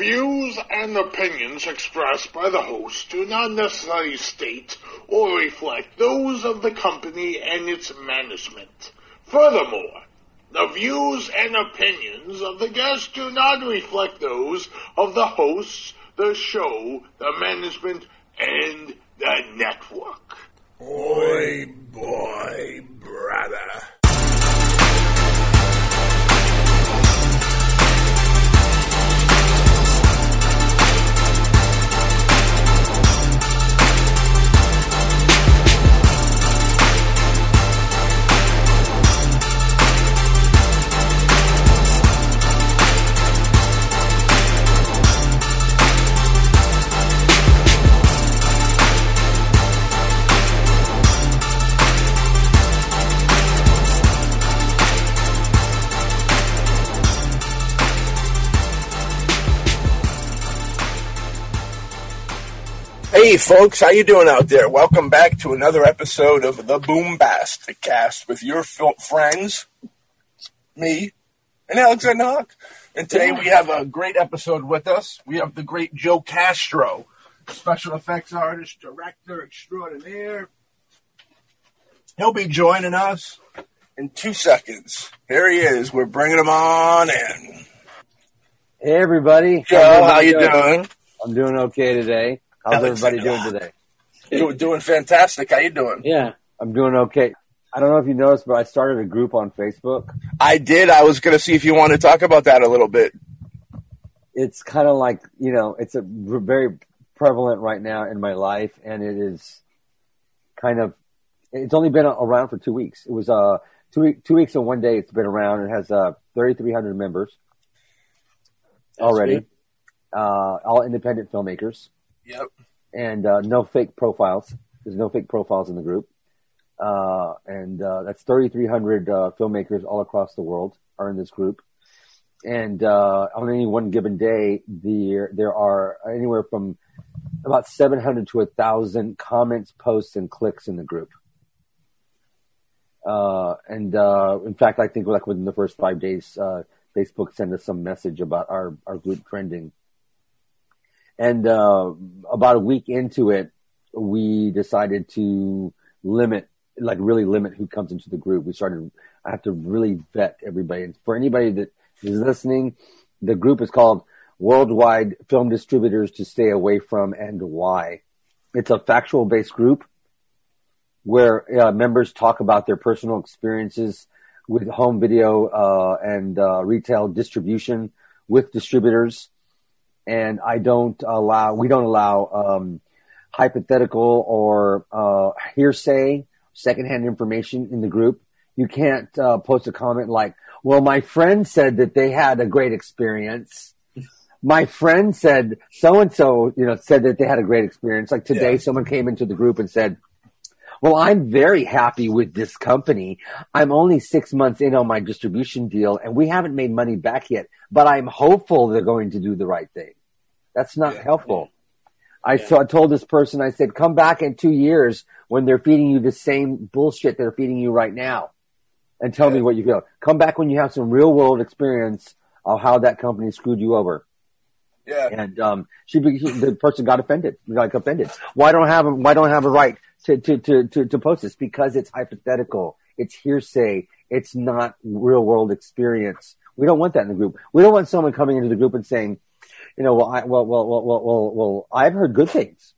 views and opinions expressed by the host do not necessarily state or reflect those of the company and its management. Furthermore, the views and opinions of the guests do not reflect those of the hosts, the show, the management, and the network. Oi, boy, brother. Hey folks, how you doing out there? Welcome back to another episode of the Boombast, the cast with your f- friends, me, and Alexander Hawk. And today we have a great episode with us. We have the great Joe Castro, special effects artist, director extraordinaire. He'll be joining us in two seconds. Here he is. We're bringing him on in. Hey everybody. Joe, how you doing? I'm doing okay today. How's everybody doing today? You're doing fantastic. How you doing? Yeah. I'm doing okay. I don't know if you noticed, but I started a group on Facebook. I did. I was going to see if you want to talk about that a little bit. It's kind of like, you know, it's a very prevalent right now in my life and it is kind of, it's only been around for two weeks. It was, uh, two, two weeks and one day it's been around. It has, uh, 3,300 members already. Uh, all independent filmmakers. Yep. and uh, no fake profiles. There's no fake profiles in the group, uh, and uh, that's 3,300 uh, filmmakers all across the world are in this group. And uh, on any one given day, there there are anywhere from about 700 to 1,000 comments, posts, and clicks in the group. Uh, and in fact, I think like within the first five days, Facebook sent us some message about our, our group trending. And uh, about a week into it, we decided to limit, like really limit who comes into the group. We started, I have to really vet everybody. And for anybody that is listening, the group is called Worldwide Film Distributors to Stay Away From and Why. It's a factual based group where uh, members talk about their personal experiences with home video uh, and uh, retail distribution with distributors and I don't allow, we don't allow um, hypothetical or uh, hearsay, secondhand information in the group. You can't uh, post a comment like, well, my friend said that they had a great experience. My friend said so and so, you know, said that they had a great experience. Like today, Yeah. someone came into the group and said, well, I'm very happy with this company. I'm only six months in on my distribution deal and we haven't made money back yet, but I'm hopeful they're going to do the right thing. That's not Yeah. helpful. I, so I told this person, I said, come back in two years when they're feeding you the same bullshit they're feeding you right now and tell me what you feel. Come back when you have some real world experience of how that company screwed you over. Yeah. And um, she, she the person got offended, got offended. Why don't I have a, why don't I have a right to, to, to, to, to post this? Because it's hypothetical. It's hearsay. It's not real world experience. We don't want that in the group. We don't want someone coming into the group and saying, you know, well, I, well, well, well, well, well, well, I've heard good things.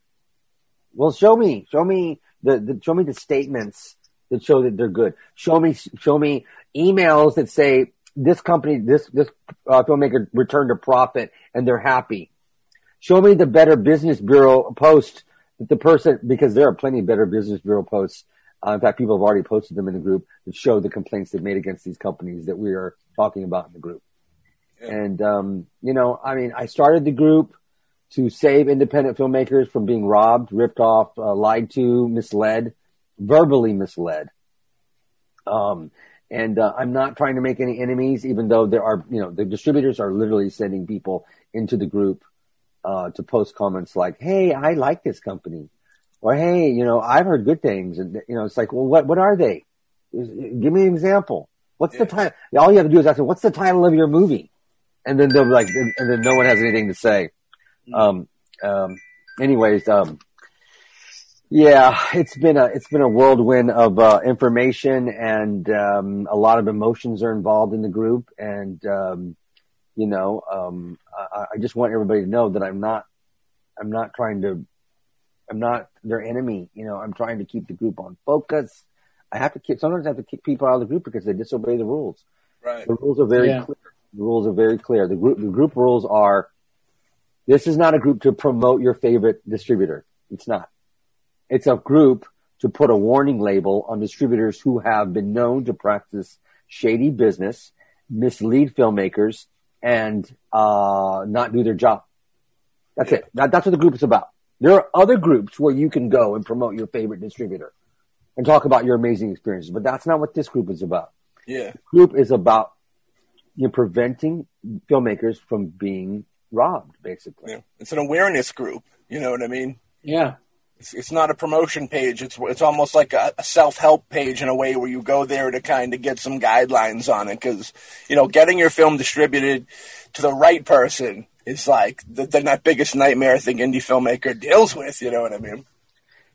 Well, show me, show me the, the, show me the statements that show that they're good. Show me, show me emails that say this company, this, this uh, filmmaker returned a profit and they're happy. Show me the Better Business Bureau post that the person, because there are plenty of Better Business Bureau posts. Uh, in fact, people have already posted them in the group that show the complaints they've made against these companies that we are talking about in the group. And, um, you know, I mean, I started the group to save independent filmmakers from being robbed, ripped off, uh, lied to, misled, verbally misled. Um, and uh, I'm not trying to make any enemies, even though there are, you know, the distributors are literally sending people into the group uh, to post comments like, "Hey, I like this company," or "Hey, you know, I've heard good things," and you know, it's like, well, what what are they? Give me an example. What's the title? All you have to do is ask them, "What's the title of your movie?" and then they'll be like, and then no one has anything to say. Um, um, anyways, um, yeah, it's been a it's been a whirlwind of uh, information, and um, a lot of emotions are involved in the group. And um, you know, um, I, I just want everybody to know that I'm not I'm not trying to I'm not their enemy. You know, I'm trying to keep the group on focus. I have to keep sometimes I have to kick people out of the group because they disobey the rules. Right. The rules are very Yeah. clear. The rules are very clear. The group the group rules are this is not a group to promote your favorite distributor. It's not. It's a group to put a warning label on distributors who have been known to practice shady business, mislead filmmakers, and uh, not do their job. That's it. That, that's what the group is about. There are other groups where you can go and promote your favorite distributor and talk about your amazing experiences, but that's not what this group is about Yeah. group is about you know, preventing filmmakers from being robbed, basically. yeah. It's an awareness group. You know what I mean? Yeah. It's, it's not a promotion page. It's it's almost like a, a self help page in a way where you go there to kind of get some guidelines on it. Because you know, getting your film distributed to the right person is like the, the biggest nightmare I think indie filmmaker deals with. You know what I mean?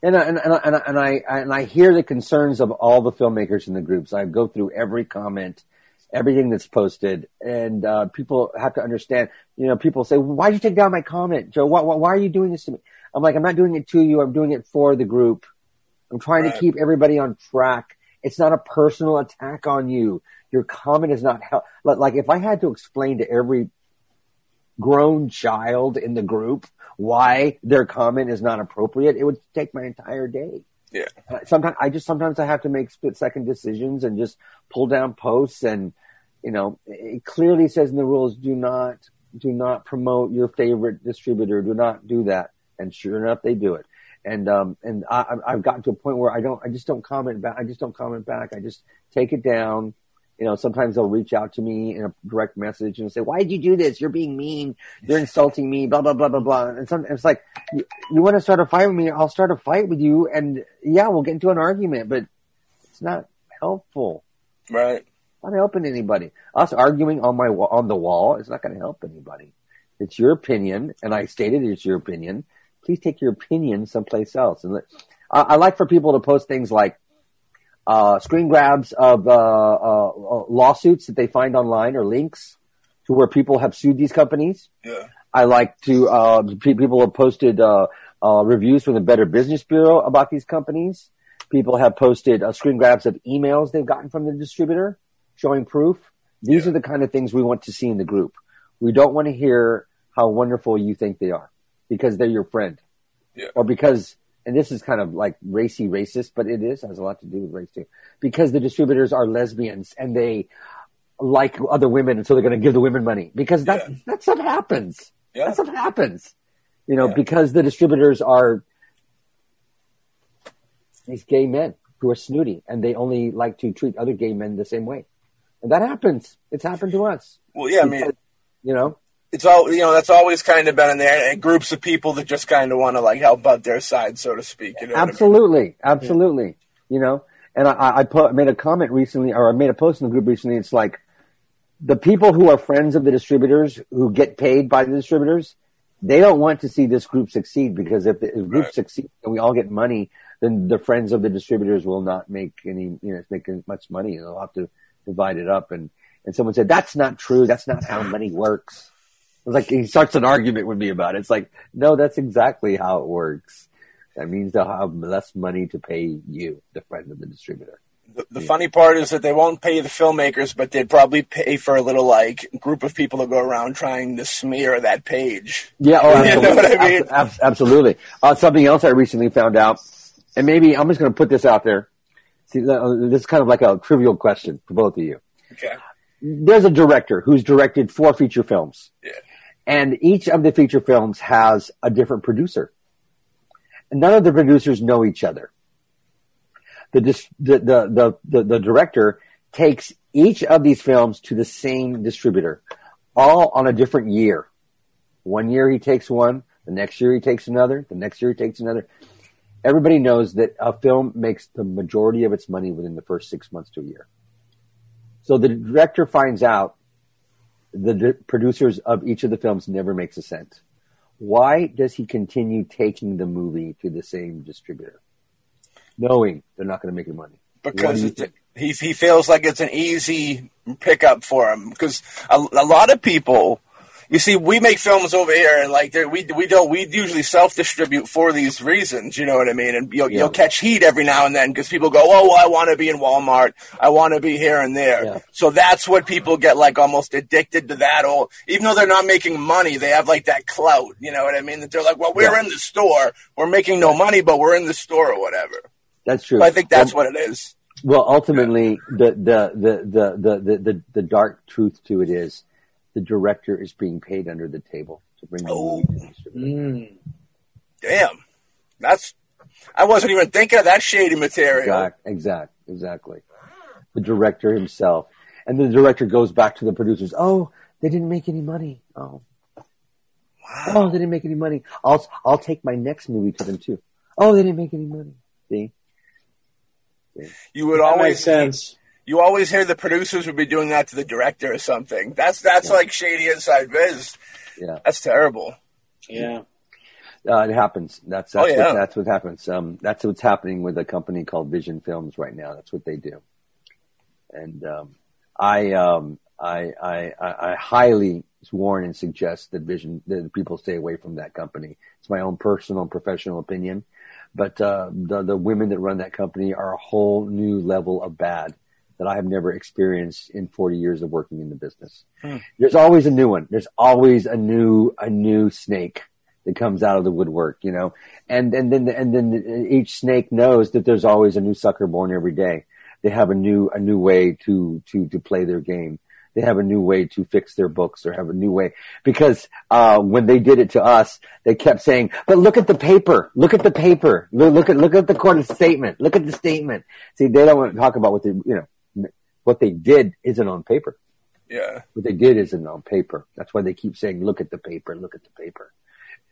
And I, and, and, I- and, I, and I and I hear the concerns of all the filmmakers in the groups. I go through every comment, everything that's posted, and uh, people have to understand. You know, people say, "Why did you take down my comment, Joe? Why, why, why are you doing this to me?" I'm like, "I'm not doing it to you. I'm doing it for the group. I'm trying Right. to keep everybody on track. It's not a personal attack on you. Your comment is not help. Like if I had to explain to every grown child in the group why their comment is not appropriate, it would take my entire day. Yeah. Uh, Sometimes I just sometimes I have to make split second decisions and just pull down posts and you know it clearly says in the rules do not do not promote your favorite distributor do not do that and sure enough they do it and um and I, I've- I've gotten to a point where I don't I just don't comment back I just don't comment back I just take it down you know, sometimes they'll reach out to me in a direct message and say, why did you do this? You're being mean. You're insulting me, blah, blah, blah, blah, blah. And some, it's like, you, you want to start a fight with me? I'll start a fight with you. And yeah, we'll get into an argument, but it's not helpful. Right. Not helping anybody. Us arguing on my, on the wall is not going to help anybody. It's your opinion. And I stated it's your opinion. Please take your opinion someplace else. And I, I like for people to post things like, uh, screen grabs of uh, uh, uh, lawsuits that they find online or links to where people have sued these companies. Yeah. I like to uh, people have posted uh, uh, reviews from the Better Business Bureau about these companies. People have posted uh, screen grabs of emails they've gotten from the distributor showing proof. These Yeah. are the kind of things we want to see in the group. We don't want to hear how wonderful you think they are because they're your friend, Yeah. or because and this is kind of like racy racist, but it is has a lot to do with race too. Because the distributors are lesbians and they like other women, and so they're going to give the women money because that Yeah. that stuff happens. Yeah. That stuff happens. You know, because the distributors are these gay men who are snooty and they only like to treat other gay men the same way. And that happens. It's happened to us. Well, yeah. I mean, You know? It's all you know. That's always kind of been in there. And groups of people that just kind of want to like help out their side, so to speak. You know. what I mean? Absolutely. Absolutely. You know? And I, I put, made a comment recently, or I made a post in the group recently. It's like the people who are friends of the distributors who get paid by the distributors, they don't want to see this group succeed because if the group Right. succeeds and we all get money, then the friends of the distributors will not make any, you know, make much money. They'll have to divide it up. And, and someone said, that's not true. That's not how money works. It was like, he starts an argument with me about it. It's like, no, that's exactly how it works. That means they'll have less money to pay you, the friend of the distributor. The, the funny part is that they won't pay the filmmakers, but they'd probably pay for a little like group of people to go around trying to smear that page. Yeah, oh, You absolutely. know what I mean? Abs- abs- absolutely. Uh, something else I recently found out, and maybe I'm just going to put this out there. See, uh, this is kind of like a trivial question for both of you. Okay. There's a director who's directed four feature films. Yeah. And each of the feature films has a different producer. None of the producers know each other. The, the, the, the, the, director takes each of these films to the same distributor, all on a different year. One year he takes one, the next year he takes another, the next year he takes another. Everybody knows that a film makes the majority of its money within the first six months to a year. So the director finds out the di- producers of each of the films never makes a cent. Why does he continue taking the movie to the same distributor, knowing they're not going to make any money? Because do you it, he he feels like it's an easy pickup for him. Because a, a lot of people, you see, we make films over here, and like we we don't we usually self distribute for these reasons. You know what I mean? And you'll, yeah. you'll catch heat every now and then because people go, "Oh, well, I want to be in Walmart. I want to be here and there." Yeah. So that's what people get like almost addicted to that. All even though they're not making money, they have like that clout. You know what I mean? That they're like, "Well, we're yeah. in the store. We're making no money, but we're in the store or whatever." That's true. But I think that's what it is. Well, ultimately, the, the, the, the, the, the, the dark truth to it is the director is being paid under the table to bring the movie to the distributor. Mm. Damn. That's I wasn't even thinking of that shady material. Exact, exact, exactly. The director himself. And the director goes back to the producers. Oh, they didn't make any money. Oh. wow. Oh, they didn't make any money. I'll, I'll take my next movie to them too. Oh, they didn't make any money. See? You would That always makes sense. You always hear the producers would be doing that to the director or something. That's that's like shady inside biz. Yeah. That's terrible. Yeah. Uh, it happens. That's that's, Oh, yeah. what, that's what happens. Um, that's what's happening with a company called Vision Films right now. That's what they do. And um, I, um, I, I, I I highly warn and suggest that Vision that people stay away from that company. It's my own personal and professional opinion, but uh, the the women that run that company are a whole new level of bad that I have never experienced in 40 years of working in the business. There's always a new one. There's always a new a new snake that comes out of the woodwork, you know, and and then and then each snake knows that there's always a new sucker born every day. They have a new a new way to to to play their game. They have a new way to fix their books or have a new way because uh, when they did it to us, they kept saying, "But look at the paper. Look at the paper. Look, look at look at the court statement. Look at the statement." See, they don't want to talk about what they you know what they did isn't on paper. Yeah. What they did isn't on paper. That's why they keep saying, "Look at the paper. Look at the paper."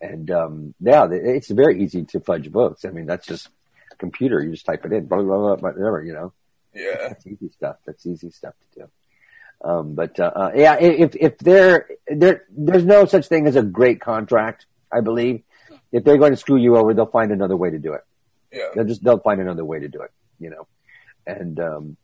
And um, yeah, it's very easy to fudge books. I mean, that's just a computer. You just type it in, blah blah blah, blah whatever. You know, Yeah. that's easy stuff. That's easy stuff to do. Um, but uh, uh, yeah, if if there there there's no such thing as a great contract, I believe. If they're going to screw you over, they'll find another way to do it. Yeah. They'll just they'll find another way to do it, you know. And um,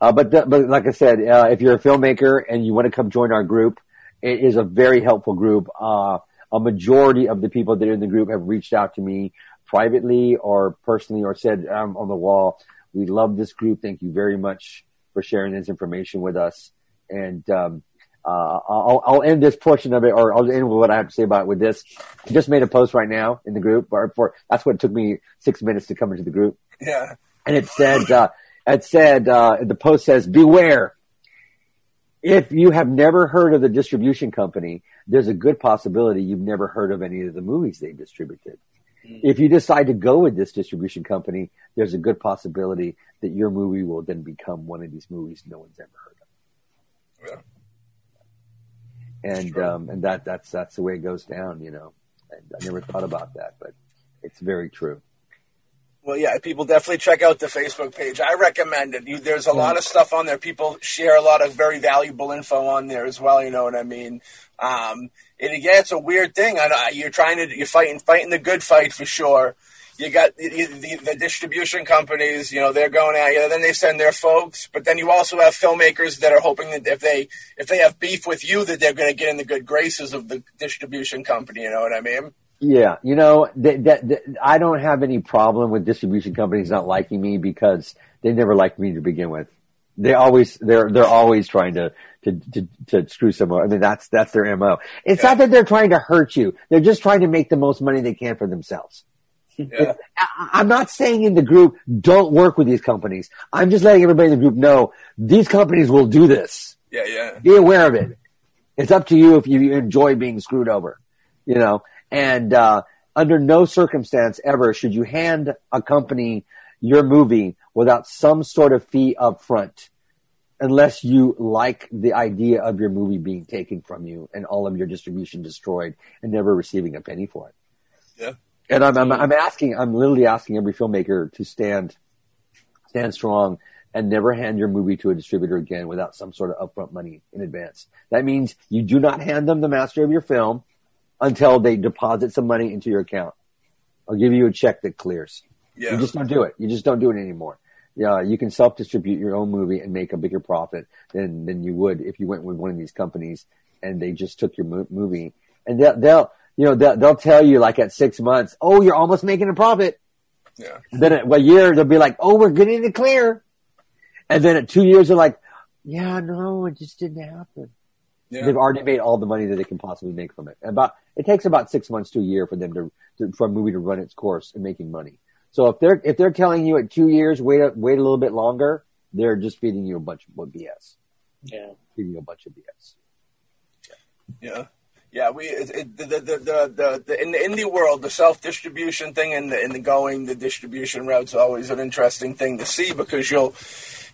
uh, but the, but like I said, uh, if you're a filmmaker and you want to come join our group, it is a very helpful group. Uh, a majority of the people that are in the group have reached out to me privately or personally or said um, on the wall, "We love this group. Thank you very much for sharing this information with us." And um, uh, I'll, I'll end this portion of it, or I'll end with what I have to say about it with this. I just made a post right now in the group, or for that's what it took me six minutes to come into the group Yeah. and it said, uh, it said, uh, the post says, beware. If you have never heard of the distribution company, there's a good possibility you've never heard of any of the movies they distributed. If you decide to go with this distribution company, there's a good possibility that your movie will then become one of these movies no one's ever heard of. Yeah. And, um, and that, that's, that's the way it goes down, you know. And I never thought about that, but it's very true. Well, yeah, people definitely check out the Facebook page. I recommend it. You, there's a lot of stuff on there. People share a lot of very valuable info on there as well. You know what I mean? Um, and again, it's a weird thing. I, you're trying to, you're fighting, fighting the good fight for sure. You got the, the, the distribution companies, you know, they're going at you. Then they send their folks, but then you also have filmmakers that are hoping that if they if they have beef with you, that they're going to get in the good graces of the distribution company. You know what I mean? Yeah, you know that, that, that I don't have any problem with distribution companies not liking me because they never liked me to begin with. They always they're they're always trying to to to, to screw someone. I mean that's that's their mo. It's not that they're trying to hurt you. They're just trying to make the most money they can for themselves. Yeah. I- I'm not saying in the group don't work with these companies. I'm just letting everybody in the group know these companies will do this. Yeah, yeah. Be aware of it. It's up to you if you enjoy being screwed over, you know, and, uh, under no circumstance ever should you hand a company your movie without some sort of fee up front unless you like the idea of your movie being taken from you and all of your distribution destroyed and never receiving a penny for it. Yeah. And I'm, I'm, I'm asking, I'm literally asking every filmmaker to stand, stand strong and never hand your movie to a distributor again without some sort of upfront money in advance. That means you do not hand them the master of your film until they deposit some money into your account. I'll give you a check that clears. Yeah. You just don't do it. You just don't do it anymore. Yeah, you can self-distribute your own movie and make a bigger profit than than you would if you went with one of these companies and they just took your mo- movie and they'll, they'll you know they'll, they'll tell you like at six months, oh, you're almost making a profit. Yeah. And then at a year they'll be like, oh, we're getting it clear. And then at two years they're like, yeah, no, it just didn't happen. Yeah. They've already made all the money that they can possibly make from it. About it takes about six months to a year for them to, to for a movie to run its course and making money. So if they're if they're telling you at two years, wait a, wait a little bit longer, they're just feeding you a bunch of BS. Yeah. Feeding you a bunch of BS. Yeah. Yeah, we it, it, the, the, the, the, the in the indie world, the self distribution thing and the, and the going the distribution route's always an interesting thing to see because you'll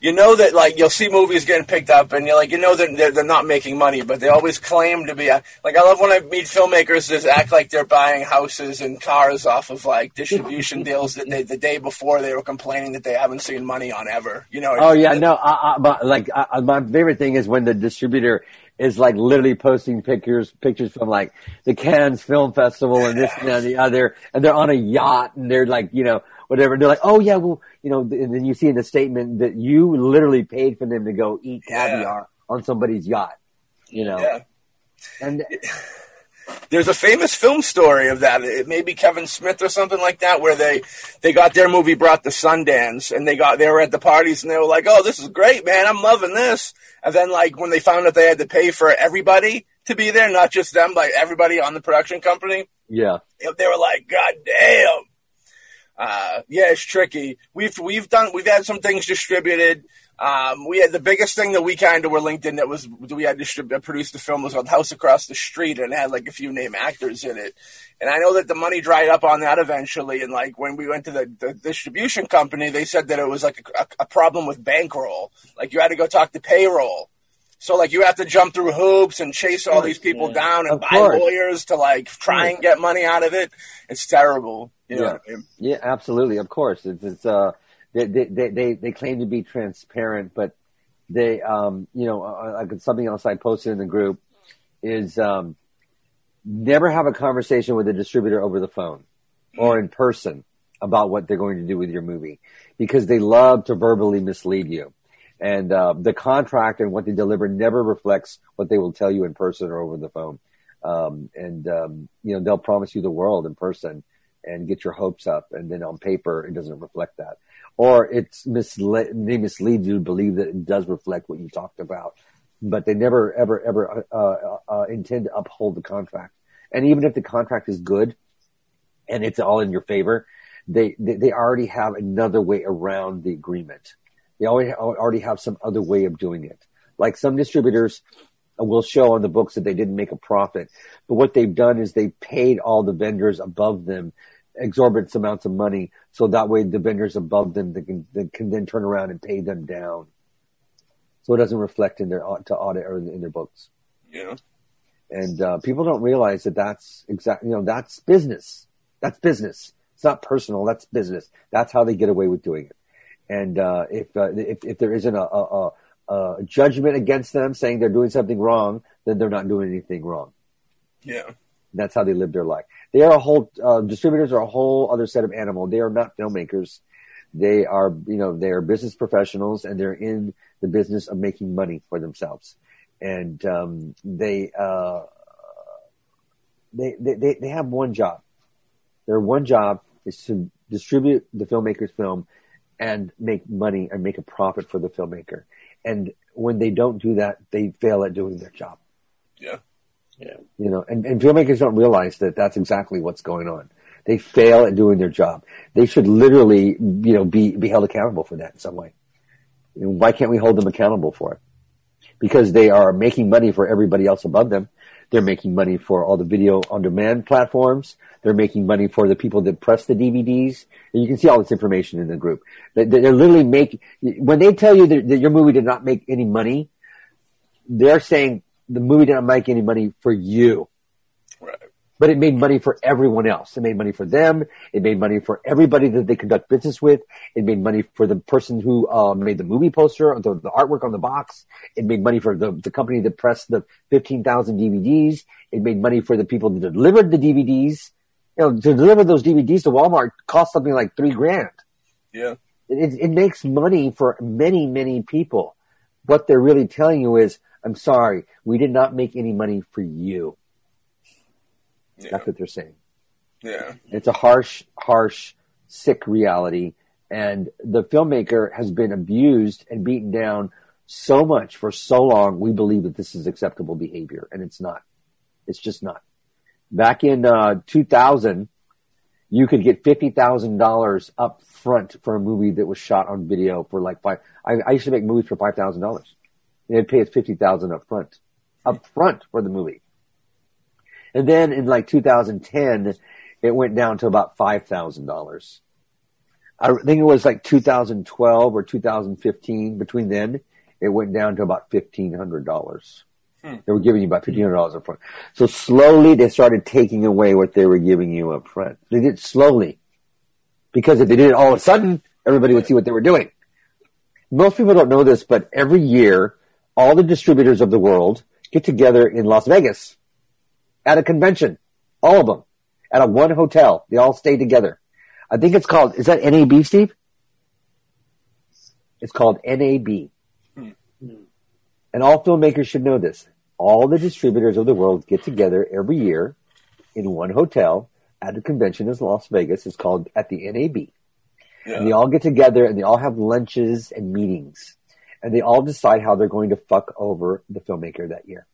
you know that like you'll see movies getting picked up and you're like you know that they're, they're not making money, but they always claim to be like I love when I meet filmmakers that act like they're buying houses and cars off of like distribution deals that they, the day before they were complaining that they haven't seen money on ever. You know? Oh yeah, no, I, I, but like I, my favorite thing is when the distributor is like literally posting pictures pictures from like the Cannes Film Festival and this and the other, and they're on a yacht and they're like you know whatever. And they're like, oh yeah, well you know, and then you see in the statement that you literally paid for them to go eat caviar Yeah. on somebody's yacht. You know, Yeah. and There's a famous film story of that. It may be Kevin Smith or something like that, where they they got their movie brought to Sundance, and they got they were at the parties, and they were like, "Oh, this is great, man! I'm loving this." And then, like when they found out they had to pay for everybody to be there, not just them, like everybody on the production company, yeah, they were like, "God damn." Uh, yeah, it's tricky. We've we've done we've had some things distributed. Um, we had the biggest thing that we kind of were linked in that was we had distrib- produced the film was called House Across the Street and it had like a few name actors in it. And I know that the money dried up on that eventually. And like when we went to the, the distribution company, they said that it was like a, a problem with bankroll. Like you had to go talk to payroll. So like you have to jump through hoops and chase all these people yeah. down and buy lawyers to like try and get money out of it. It's terrible. You Yeah. I mean? Yeah, absolutely. Of course, it's, it's uh, they, they they they claim to be transparent, but they um, you know, uh, like something else I posted in the group is um, never have a conversation with a distributor over the phone or in person about what they're going to do with your movie because they love to verbally mislead you. And uh, the contract and what they deliver never reflects what they will tell you in person or over the phone. Um, and um, you know they'll promise you the world in person and get your hopes up, and then on paper it doesn't reflect that, or it's mislead they mislead you to believe that it does reflect what you talked about, but they never ever ever uh, uh, uh, intend to uphold the contract. And even if the contract is good and it's all in your favor, they they, they already have another way around the agreement. They already already have some other way of doing it. Like some distributors will show on the books that they didn't make a profit, but what they've done is they paid all the vendors above them exorbitant amounts of money, so that way the vendors above them they can, they can then turn around and pay them down, so it doesn't reflect in their to audit or in their books. Yeah. And uh, people don't realize that that's exactly you know that's business. That's business. It's not personal. That's business. That's how they get away with doing it. And uh, if, uh, if if there isn't a, a, a, a judgment against them saying they're doing something wrong, then they're not doing anything wrong. Yeah. That's how they live their life. They are a whole uh, distributors are a whole other set of animal. They are not filmmakers. They are you know they are business professionals and they're in the business of making money for themselves. And um, they, uh, they they they they have one job. Their one job is to distribute the filmmaker's film and make money and make a profit for the filmmaker. And when they don't do that, they fail at doing their job Yeah. Yeah. you know, and, and filmmakers don't realize that that's exactly what's going on. They fail at doing their job. They should literally, you know, be, be held accountable for that in some way. You know, why can't we hold them accountable for it? Because they are making money for everybody else above them. They're making money for all the video on demand platforms. They're making money for the people that press the DVDs. And you can see all this information in the group. They- They're literally making, when they tell you that your movie did not make any money, they're saying the movie didn't make any money for you Right. but it made money for everyone else. It made money for them. It made money for everybody that they conduct business with. It made money for the person who uh, made the movie poster, the, the artwork on the box. It made money for the, the company that pressed the 15,000 DVDs. It made money for the people that delivered the DVDs. You know, to deliver those DVDs to Walmart cost something like three grand. Yeah. It, it makes money for many, many people. What they're really telling you is, I'm sorry, we did not make any money for you. Yeah. That's what they're saying. Yeah. It's a harsh, harsh, sick reality. And the filmmaker has been abused and beaten down so much for so long. We believe that this is acceptable behavior and it's not. It's just not. Back in, uh, 2000, you could get $50,000 up front for a movie that was shot on video for like five. I, I used to make movies for $5,000. They'd pay us 50000 up front, up front for the movie. And then in like 2010, it went down to about $5,000. I think it was like 2012 or 2015. Between then, it went down to about $1,500. Hmm. They were giving you about $1,500 up front. So slowly they started taking away what they were giving you up front. They did it slowly. Because if they did it all of a sudden, everybody would see what they were doing. Most people don't know this, but every year, all the distributors of the world get together in Las Vegas at a convention. All of them. At a one hotel. They all stay together. I think it's called, is that NAB, Steve? It's called NAB. And all filmmakers should know this. All the distributors of the world get together every year in one hotel at a convention in Las Vegas. It's called at the NAB. And they all get together and they all have lunches and meetings. And they all decide how they're going to fuck over the filmmaker that year.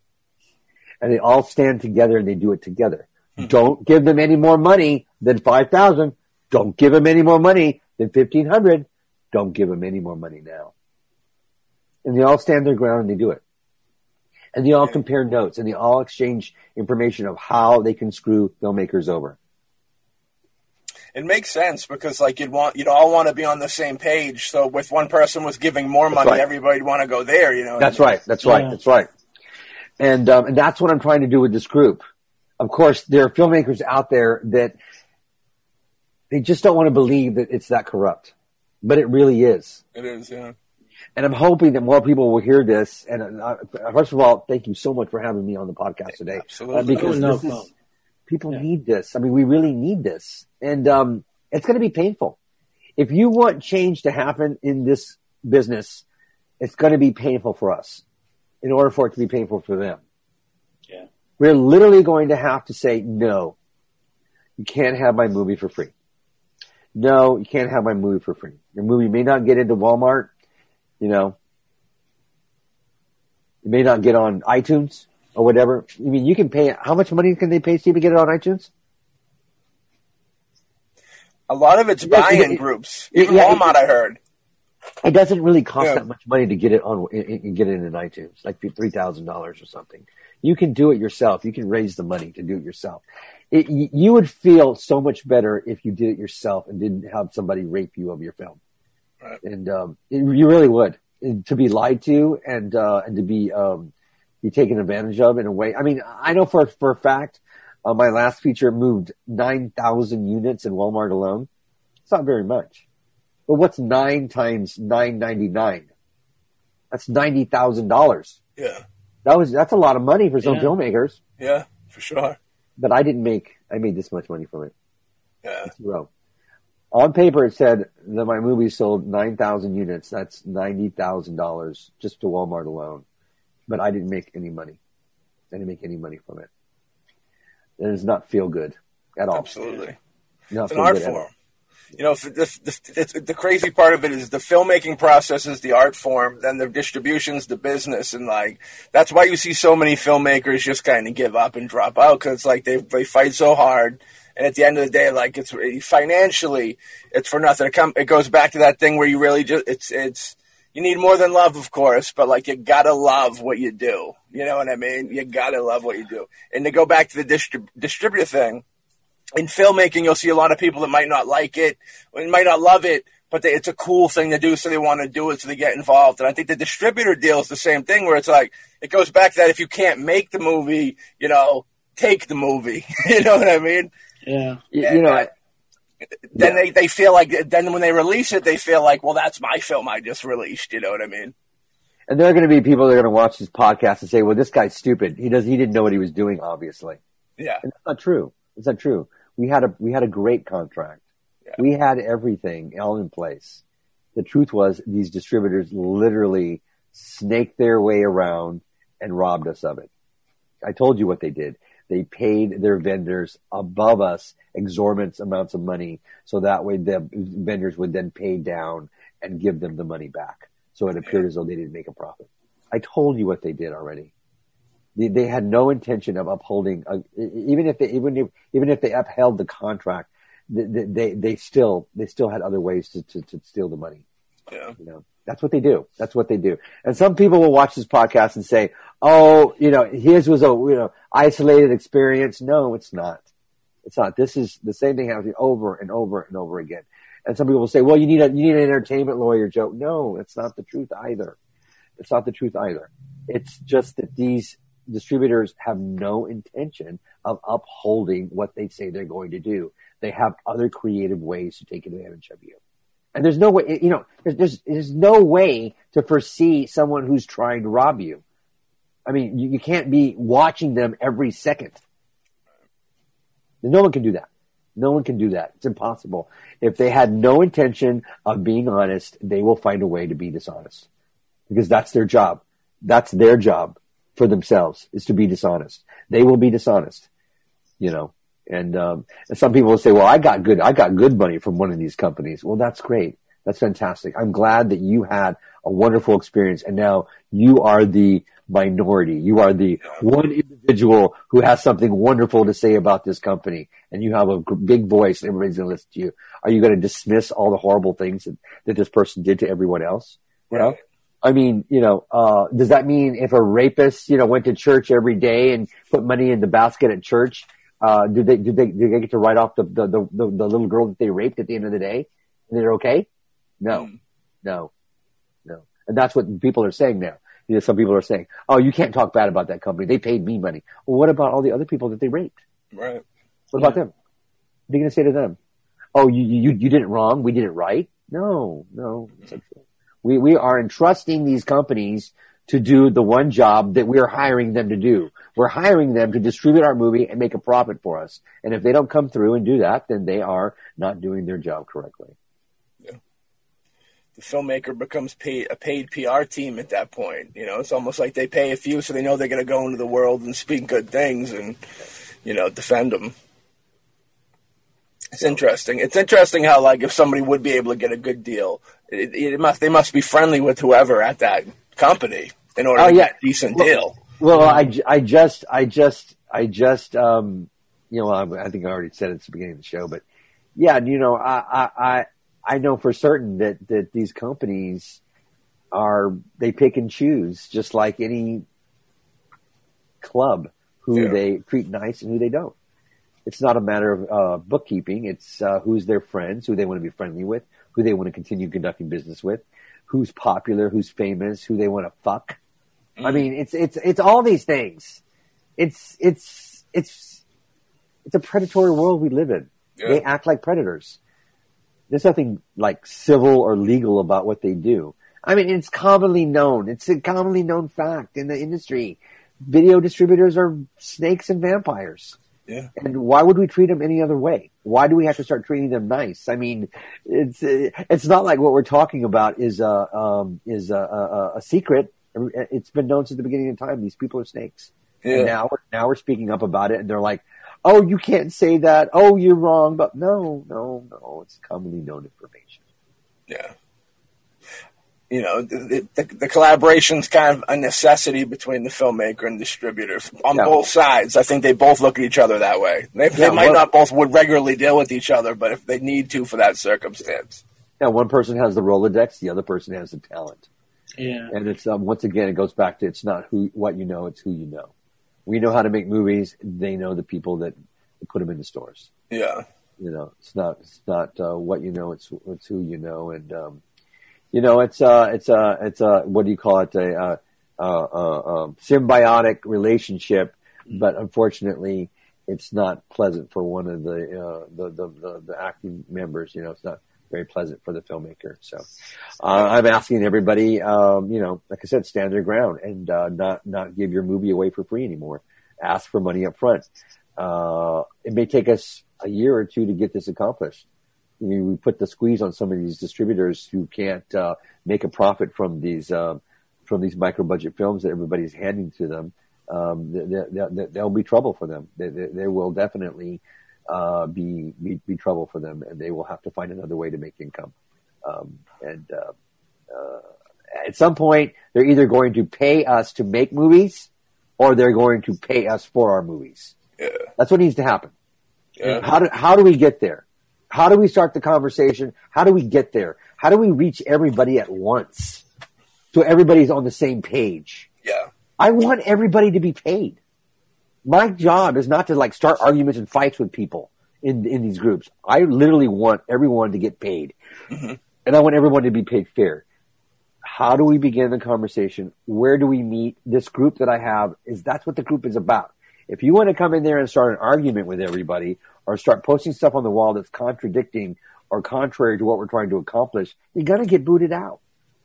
And they all stand together and they do it together. Hmm. Don't give them any more money than 5000 Don't give them any more money than 1500 Don't give them any more money now. And they all stand their ground and they do it. And they all hmm. compare notes and they all exchange information of how they can screw filmmakers over. It makes sense because like you'd want you'd all want to be on the same page. So if one person was giving more money, right. everybody'd want to go there. You know. That's right. That's right. Yeah. That's right. And um, and that's what I'm trying to do with this group. Of course, there are filmmakers out there that they just don't want to believe that it's that corrupt, but it really is. It is. Yeah. And I'm hoping that more people will hear this. And uh, first of all, thank you so much for having me on the podcast today. Absolutely. Uh, because Oh, no this is, problem. People Yeah. need this. I mean, we really need this. And um, it's going to be painful. If you want change to happen in this business, it's going to be painful for us in order for it to be painful for them. Yeah. We're literally going to have to say, no, you can't have my movie for free. No, you can't have my movie for free. Your movie may not get into Walmart, you know. It may not get on iTunes or whatever. I mean, you can pay, how much money can they pay Steve to get it on iTunes? A lot of it's Yeah, buy-in yeah, groups. Even yeah, Walmart, I heard. It doesn't really cost Yeah. that much money to get it on, i- get it in iTunes, like three thousand dollars or something. You can do it yourself. You can raise the money to do it yourself. It, you would feel so much better if you did it yourself and didn't have somebody rape you of your film. Right. And um, it, you really would And to be lied to and uh, and to be um, be taken advantage of in a way. I mean, I know for for a fact, uh, my last feature moved nine thousand units in Walmart alone. It's not very much. But what's nine times nine ninety nine? That's ninety thousand dollars. Yeah. That was that's a lot of money for some Yeah. filmmakers. Yeah. For sure. But I didn't make I made this much money from it. Yeah. Zero. On paper, it said that my movie sold nine thousand units. That's ninety thousand dollars just to Walmart alone. But I didn't make any money. I didn't make any money from it. It does not feel good at all. Absolutely. Not It's an feel art good at all. form. You know, the, the, the crazy part of it is the filmmaking process is the art form, then the distribution's the business, and like that's why you see so many filmmakers just kind of give up and drop out because like they they fight so hard, and at the end of the day, like it's financially, it's for nothing. It, come, it goes back to that thing where you really just it's it's you need more than love, of course, but like you gotta love what you do. You know what I mean? You gotta love what you do. And to go back to the distrib- distributor thing, in filmmaking, you'll see a lot of people that might not like it, or might not love it, but they, it's a cool thing to do, so they want to do it, so they get involved. And I think the distributor deal is the same thing, where it's like it goes back to that if you can't make the movie, you know, take the movie. you know what I mean? Yeah. You, you know, I- Then Yeah. they, they feel like then when they release it, they feel like, well, that's my film I just released. You know what I mean? and there are going to be people that are going to watch this podcast and say, "Well, this guy's stupid. He does. He didn't know what he was doing. Obviously, Yeah. and that's not true. It's not true. We had a we had a great contract. Yeah. We had everything all in place. The truth was, these distributors literally snaked their way around and robbed us of it. I told you what they did. They paid their vendors above us exorbitant amounts of money, so that way the vendors would then pay down and give them the money back. So it appeared as though they didn't make a profit. I told you what they did already. They, they had no intention of upholding, uh, even if they even if even if they upheld the contract, they they, they still they still had other ways to, to, to steal the money. Yeah. You know, that's what they do. That's what they do. And some people will watch this podcast and say, "Oh, you know, his was a you know isolated experience." No, it's not. It's not. This is the same thing happening over and over and over again. And some people will say, "Well, you need a you need an entertainment lawyer, Joe." No, it's not the truth either. It's not the truth either. It's just that these distributors have no intention of upholding what they say they're going to do. They have other creative ways to take advantage of you. And there's no way, you know, there's, there's, there's no way to foresee someone who's trying to rob you. I mean, you, you can't be watching them every second. No one can do that. No one can do that. It's impossible. If they had no intention of being honest, they will find a way to be dishonest because that's their job. That's their job for themselves is to be dishonest. They will be dishonest, you know. And, um, and some people will say, "Well, I got good. I got good money from one of these companies." Well, that's great. That's fantastic. I'm glad that you had a wonderful experience, and now you are the minority. You are the one individual who has something wonderful to say about this company, and you have a big voice, and everybody's going to listen to you. Are you going to dismiss all the horrible things that, that this person did to everyone else? You know? I mean, you know, uh, does that mean if a rapist, you know, went to church every day and put money in the basket at church, uh, do they, do they, do they get to write off the, the, the, the, the little girl that they raped at the end of the day? And they're okay? No, Mm. no, no. And that's what people are saying now. You know, some people are saying, oh, you can't talk bad about that company. They paid me money. Well, what about all the other people that they raped? Right. What about them? What are you going to say to them? Oh, you, you, you did it wrong. We did it right. No, no. it's not true. We, we are entrusting these companies to do the one job that we are hiring them to do. We're hiring them to distribute our movie and make a profit for us. And if they don't come through and do that, then they are not doing their job correctly. The filmmaker becomes paid, a paid PR team at that point. You know, it's almost like they pay a few so they know they're going to go into the world and speak good things and, you know, defend them. It's interesting. It's interesting how, like, if somebody would be able to get a good deal, it, it must they must be friendly with whoever at that company in order Oh, to get a decent Well- deal. Well, I, I just, I just, I just, um, you know, I, I think I already said it at the beginning of the show, but yeah, you know, I, I, I, I know for certain that, that these companies are, they pick and choose just like any club who Yeah. they treat nice and who they don't. It's not a matter of uh, bookkeeping. It's uh, who's their friends, who they want to be friendly with, who they want to continue conducting business with, who's popular, who's famous, who they want to fuck. I mean, it's it's it's all these things. It's it's it's it's a predatory world we live in. Yeah. They act like predators. There's nothing like civil or legal about what they do. I mean, it's commonly known. It's a commonly known fact in the industry. Video distributors are snakes and vampires. Yeah. And why would we treat them any other way? Why do we have to start treating them nice? I mean, it's it's not like what we're talking about is a um, is a, a, a secret. Eh, it's been known since the beginning of time. These people are snakes. Yeah. And now we're now we're speaking up about it, and they're like, "Oh, you can't say that. Oh, you're wrong." But no, no, no. It's commonly known information. Yeah. You know, the, the, the collaboration's kind of a necessity between the filmmaker and distributor on Yeah. both sides. I think they both look at each other that way. They, they might well- not both would regularly deal with each other, but if they need to for that circumstance. Now, one person has the Rolodex, the other person has the talent. Yeah. And it's um, once again, it goes back to it's not who what you know, it's who you know. We know how to make movies. They know the people that put them in the stores. Yeah. You know, it's not it's not uh, what you know, it's it's who you know, and um, you know, it's uh, it's uh, it's uh, what do you call it? A uh, uh, uh, um, symbiotic relationship but unfortunately, it's not pleasant for one of the, uh, the, the, the, the acting members. You know, it's not very pleasant for the filmmaker. So, uh, I'm asking everybody, um, you know, like I said, stand their ground and, uh, not, not give your movie away for free anymore. Ask for money up front. Uh, it may take us a year or two to get this accomplished. We put the squeeze on some of these distributors who can't, uh, make a profit from these, uh, from these micro budget films that everybody's handing to them. Um, there, will be trouble for them. They will definitely, uh, be, be, be trouble for them and they will have to find another way to make income. Um, and, uh, uh, at some point, they're either going to pay us to make movies or they're going to pay us for our movies. Yeah. That's what needs to happen. Yeah. How do, how do we get there? How do we start the conversation? How do we get there? How do we reach everybody at once? So everybody's on the same page. Yeah. I want everybody to be paid. My job is not to like start arguments and fights with people in, in these groups. I literally want everyone to get paid. Mm-hmm. And I want everyone to be paid fair. How do we begin the conversation? Where do we meet? This group that I have is that's what the group is about. If you want to come in there and start an argument with everybody or start posting stuff on the wall that's contradicting or contrary to what we're trying to accomplish, you're to get booted out.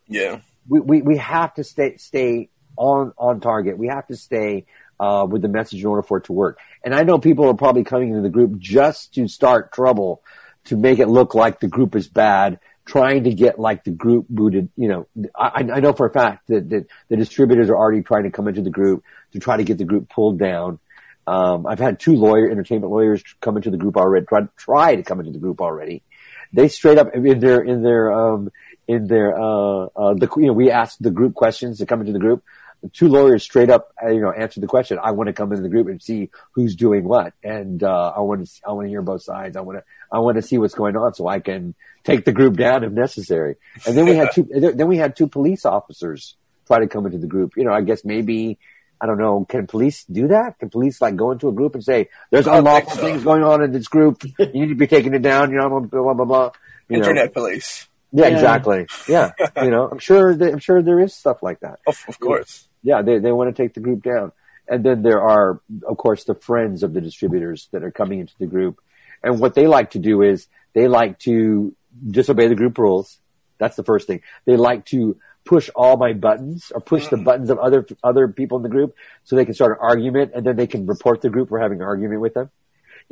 Yeah. We, we, we have to stay, stay on, on target. We have to stay, uh, with the message in order for it to work. And I know people are probably coming into the group just to start trouble to make it look like the group is bad, trying to get like the group booted. You know, I, I know for a fact that, that the distributors are already trying to come into the group to try to get the group pulled down. Um, I've had two lawyer, entertainment lawyers come into the group already, try, try to come into the group already. They straight up in their, in their, um, in their, uh, uh, the, you know, we asked the group questions to come into the group. Two lawyers straight up, uh, you know, answered the question. I want to come into the group and see who's doing what. And, uh, I want to, I want to hear both sides. I want to, I want to see what's going on so I can take the group down if necessary. And then we had two, then we had two police officers try to come into the group. You know, I guess maybe, I don't know. Can police do that? Can police like go into a group and say, "There's unlawful so. things going on in this group. You need to be taking it down." You know, blah blah blah. You Internet know. police. Yeah, yeah, exactly. Yeah, you know, I'm sure. That, I'm sure there is stuff like that. Of, of course. Yeah, they they want to take the group down, and then there are, of course, the friends of the distributors that are coming into the group, and what they like to do is they like to disobey the group rules. That's the first thing. They like to push all my buttons or push the mm. buttons of other other people in the group so they can start an argument and then they can report the group for having an argument with them.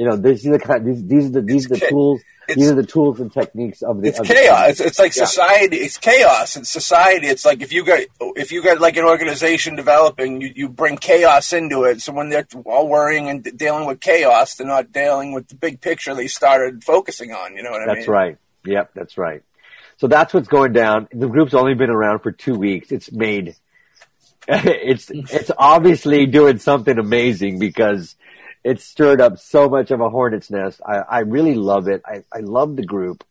You know, these are the kind, these, these are the these are the tools. These are the tools and techniques of the. It's of chaos. it's, it's like yeah. society. It's chaos. It's society. It's like if you got if you got like an organization developing, you, you bring chaos into it. So when they're all worrying and dealing with chaos, they're not dealing with the big picture they started focusing on. You know what I that's mean? That's right. Yep, that's right. So that's what's going down. The group's only been around for two weeks. It's made, it's, it's obviously doing something amazing because it's stirred up so much of a hornet's nest. I, I really love it. I, I love the group.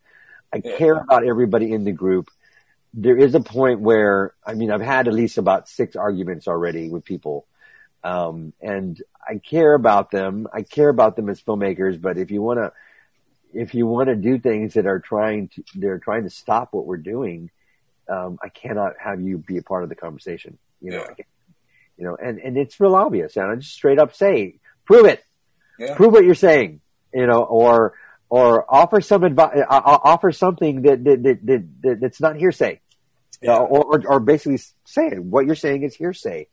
I yeah. care about everybody in the group. There is a point where, I mean, I've had at least about six arguments already with people. Um, and I care about them. I care about them as filmmakers, but if you want to, if you want to do things that are trying to, they're trying to stop what we're doing, um, I cannot have you be a part of the conversation. You know, yeah. you know, and, and it's real obvious. And I just straight up say, prove it, yeah. prove what you're saying, you know, or, or offer some advice, uh, uh, offer something that, that, that, that, that's not hearsay. Yeah. Uh, or, or, or basically say it. What you're saying is hearsay.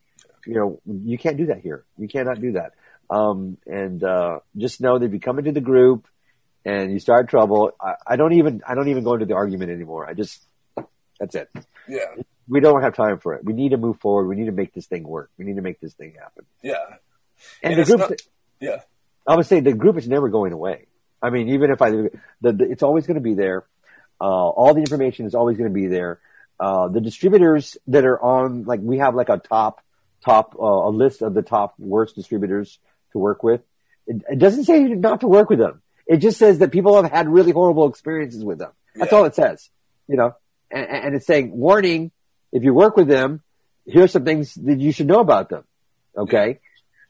You know, you can't do that here. You cannot do that. Um, and, uh, just know that if you come into the group, and you start trouble, I, I, don't even I don't even go into the argument anymore. I just that's it. Yeah. We don't have time for it. We need to move forward. We need to make this thing work. We need to make this thing happen. Yeah. And, and the group, not, yeah. I would say the group is never going away. I mean, even if I, the, the it's always going to be there. Uh, all the information is always going to be there. Uh, the distributors that are on, like we have like a top, top, uh, a list of the top worst distributors to work with. It, it doesn't say not to work with them. It just says that people have had really horrible experiences with them. That's Yeah. all it says, you know, and, and it's saying, warning, if you work with them, here's some things that you should know about them. Okay.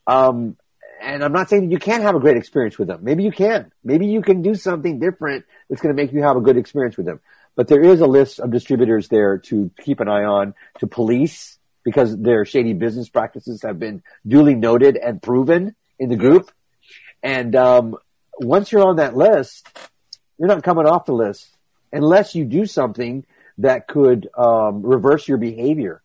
Um, and I'm not saying that you can't have a great experience with them. Maybe you can. Maybe you can do something different that's going to make you have a good experience with them. But there is a list of distributors there to keep an eye on, to police, because their shady business practices have been duly noted and proven in the group. And um, once you're on that list, you're not coming off the list unless you do something that could um, reverse your behavior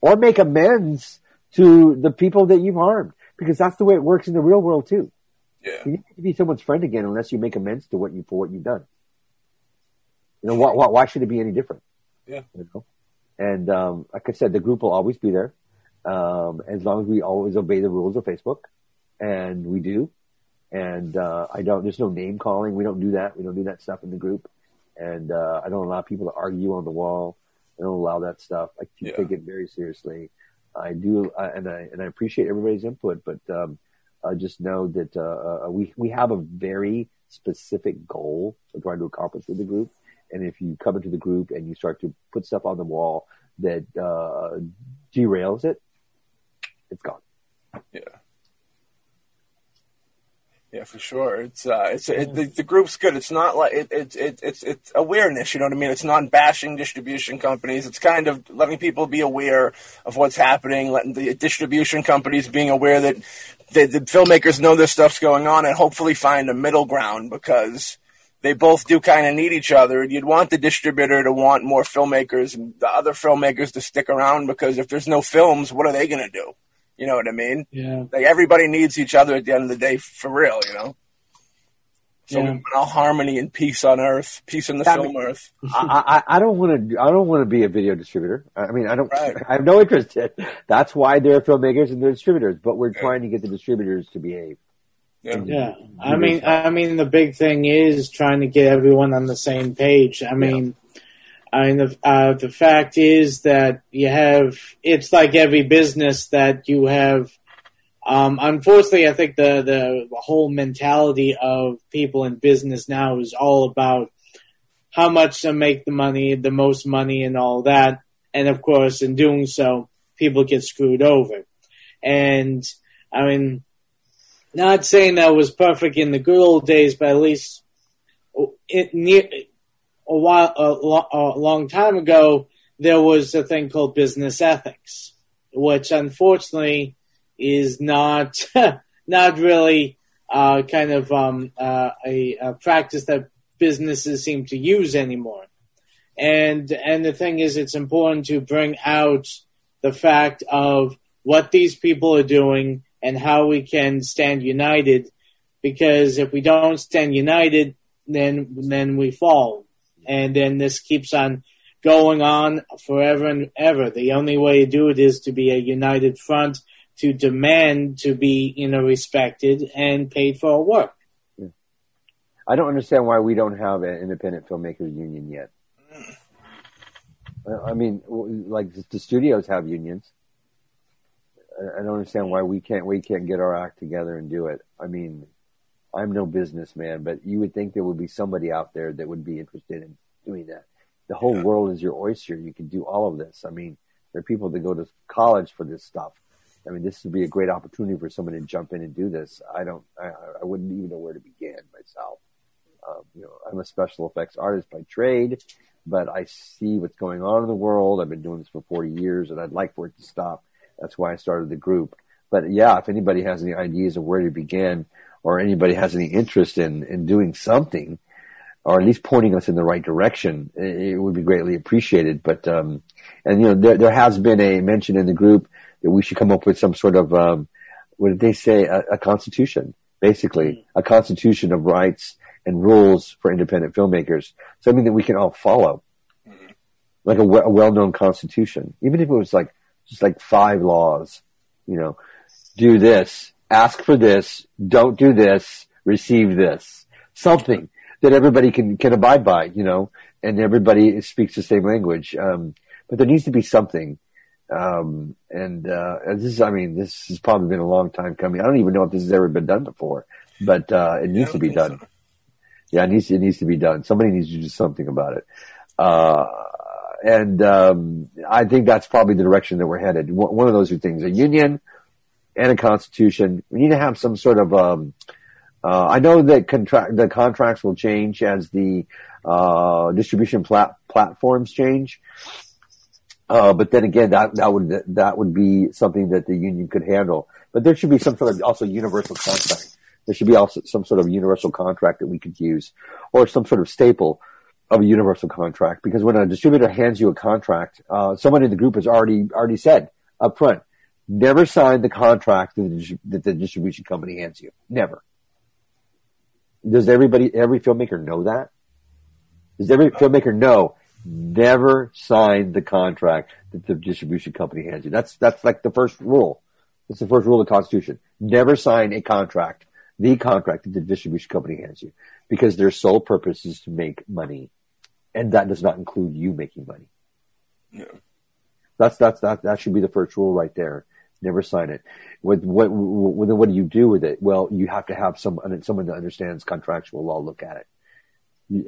or make amends to the people that you've harmed. Because that's the way it works in the real world too. Yeah. You need to be someone's friend again unless you make amends to what you for what you've done. You know, why, why, why should it be any different? Yeah. You know? And um, like I said, the group will always be there um, as long as we always obey the rules of Facebook, and we do. And uh, I don't. There's no name calling. We don't do that. We don't do that stuff in the group. And uh, I don't allow people to argue on the wall. I don't allow that stuff. I Yeah. take it very seriously. I do, and I and I appreciate everybody's input. But um, just know that uh, uh, we we have a very specific goal we're trying to accomplish with the group. And if you come into the group and you start to put stuff on the wall that uh, derails it, it's gone. Yeah. Yeah, for sure. It's uh, it's it, the, the group's good. It's not like it, it, it it's it's awareness. You know what I mean? It's not bashing distribution companies. It's kind of letting people be aware of what's happening, letting the distribution companies being aware that the, the filmmakers know this stuff's going on, and hopefully find a middle ground because they both do kind of need each other. And you'd want the distributor to want more filmmakers and the other filmmakers to stick around because if there's no films, what are they going to do? You know what I mean? Yeah. Like everybody needs each other at the end of the day, for real, you know. So Yeah. we want all harmony and peace on Earth, peace in the Yeah, I film mean- Earth. I, I, I don't want to. I don't want to be a video distributor. I mean, I don't. Right. I have no interest in. That's why they're filmmakers and they're distributors. But we're trying to get the distributors to behave. Yeah. Yeah, I mean, I mean, the big thing is trying to get everyone on the same page. I mean, I mean, the uh, the fact is that you have. It's like every business that you have. Um, unfortunately, I think the, the whole mentality of people in business now is all about how much to make the money, the most money, and all that. And of course, in doing so, people get screwed over. And I mean, not saying that was perfect in the good old days, but at least it a while a, a long time ago there was a thing called business ethics, which unfortunately is not not really uh, kind of um, uh, a, a practice that businesses seem to use anymore. And and the thing is, it's important to bring out the fact of what these people are doing and how we can stand united. Because if we don't stand united, then then we fall, and then this keeps on going on forever and ever. The only way to do it is to be a united front to demand to be you know respected and paid for our work. I don't understand why we don't have an independent filmmakers union yet. I- mean, like the studios have unions. I don't understand why we can't we can't get our act together and do it. I mean, I'm no businessman, but you would think there would be somebody out there that would be interested in doing that. The whole Yeah. world is your oyster. You can do all of this. I mean, there are people that go to college for this stuff. I mean, this would be a great opportunity for someone to jump in and do this. I don't, I, I wouldn't even know where to begin myself. Um, you know, I'm a special effects artist by trade, but I see what's going on in the world. I've been doing this for 40 years and I'd like for it to stop. That's why I started the group. But yeah, if anybody has any ideas of where to begin or anybody has any interest in, in doing something or at least pointing us in the right direction, it, would be greatly appreciated. But, um, and you know, there, there has been a mention in the group that we should come up with some sort of, um, what did they say? A, a constitution, basically, a constitution of rights and rules for independent filmmakers, something that we can all follow, like a, a well-known constitution. Even if it was like just like five laws, you know, do this, ask for this, don't do this, receive this, something that everybody can can abide by, you know, and everybody speaks the same language. Um, but there needs to be something. Um, and, uh, this is, I mean, this has probably been a long time coming. I don't even know if this has ever been done before, but, uh, it needs to be done. so. Yeah, it needs it needs to be done. Somebody needs to do something about it. Uh, and um, I think that's probably the direction that we're headed. One of those two things: a union and a constitution. We need to have some sort of. Um, uh, I know that contract the contracts will change as the uh, distribution plat- platforms change. Uh, but then again, that, that would, that would be something that the union could handle. But there should be some sort of also universal contract. There should be also some sort of universal contract that we could use or some sort of staple of a universal contract. Because when a distributor hands you a contract, uh, someone in the group has already, already said up front, never sign the contract that the, that the distribution company hands you. Never. Does everybody, every filmmaker know that? Does every filmmaker know never sign the contract that the distribution company hands you? That's, that's like the first rule. That's the first rule of the Constitution. Never sign a contract, the contract that the distribution company hands you, because their sole purpose is to make money. And that does not include you making money. Yeah. That's, that's, that, that should be the first rule right there. Never sign it. What, what, what, what do you do with it? Well, you have to have some, someone that understands contractual law look at it.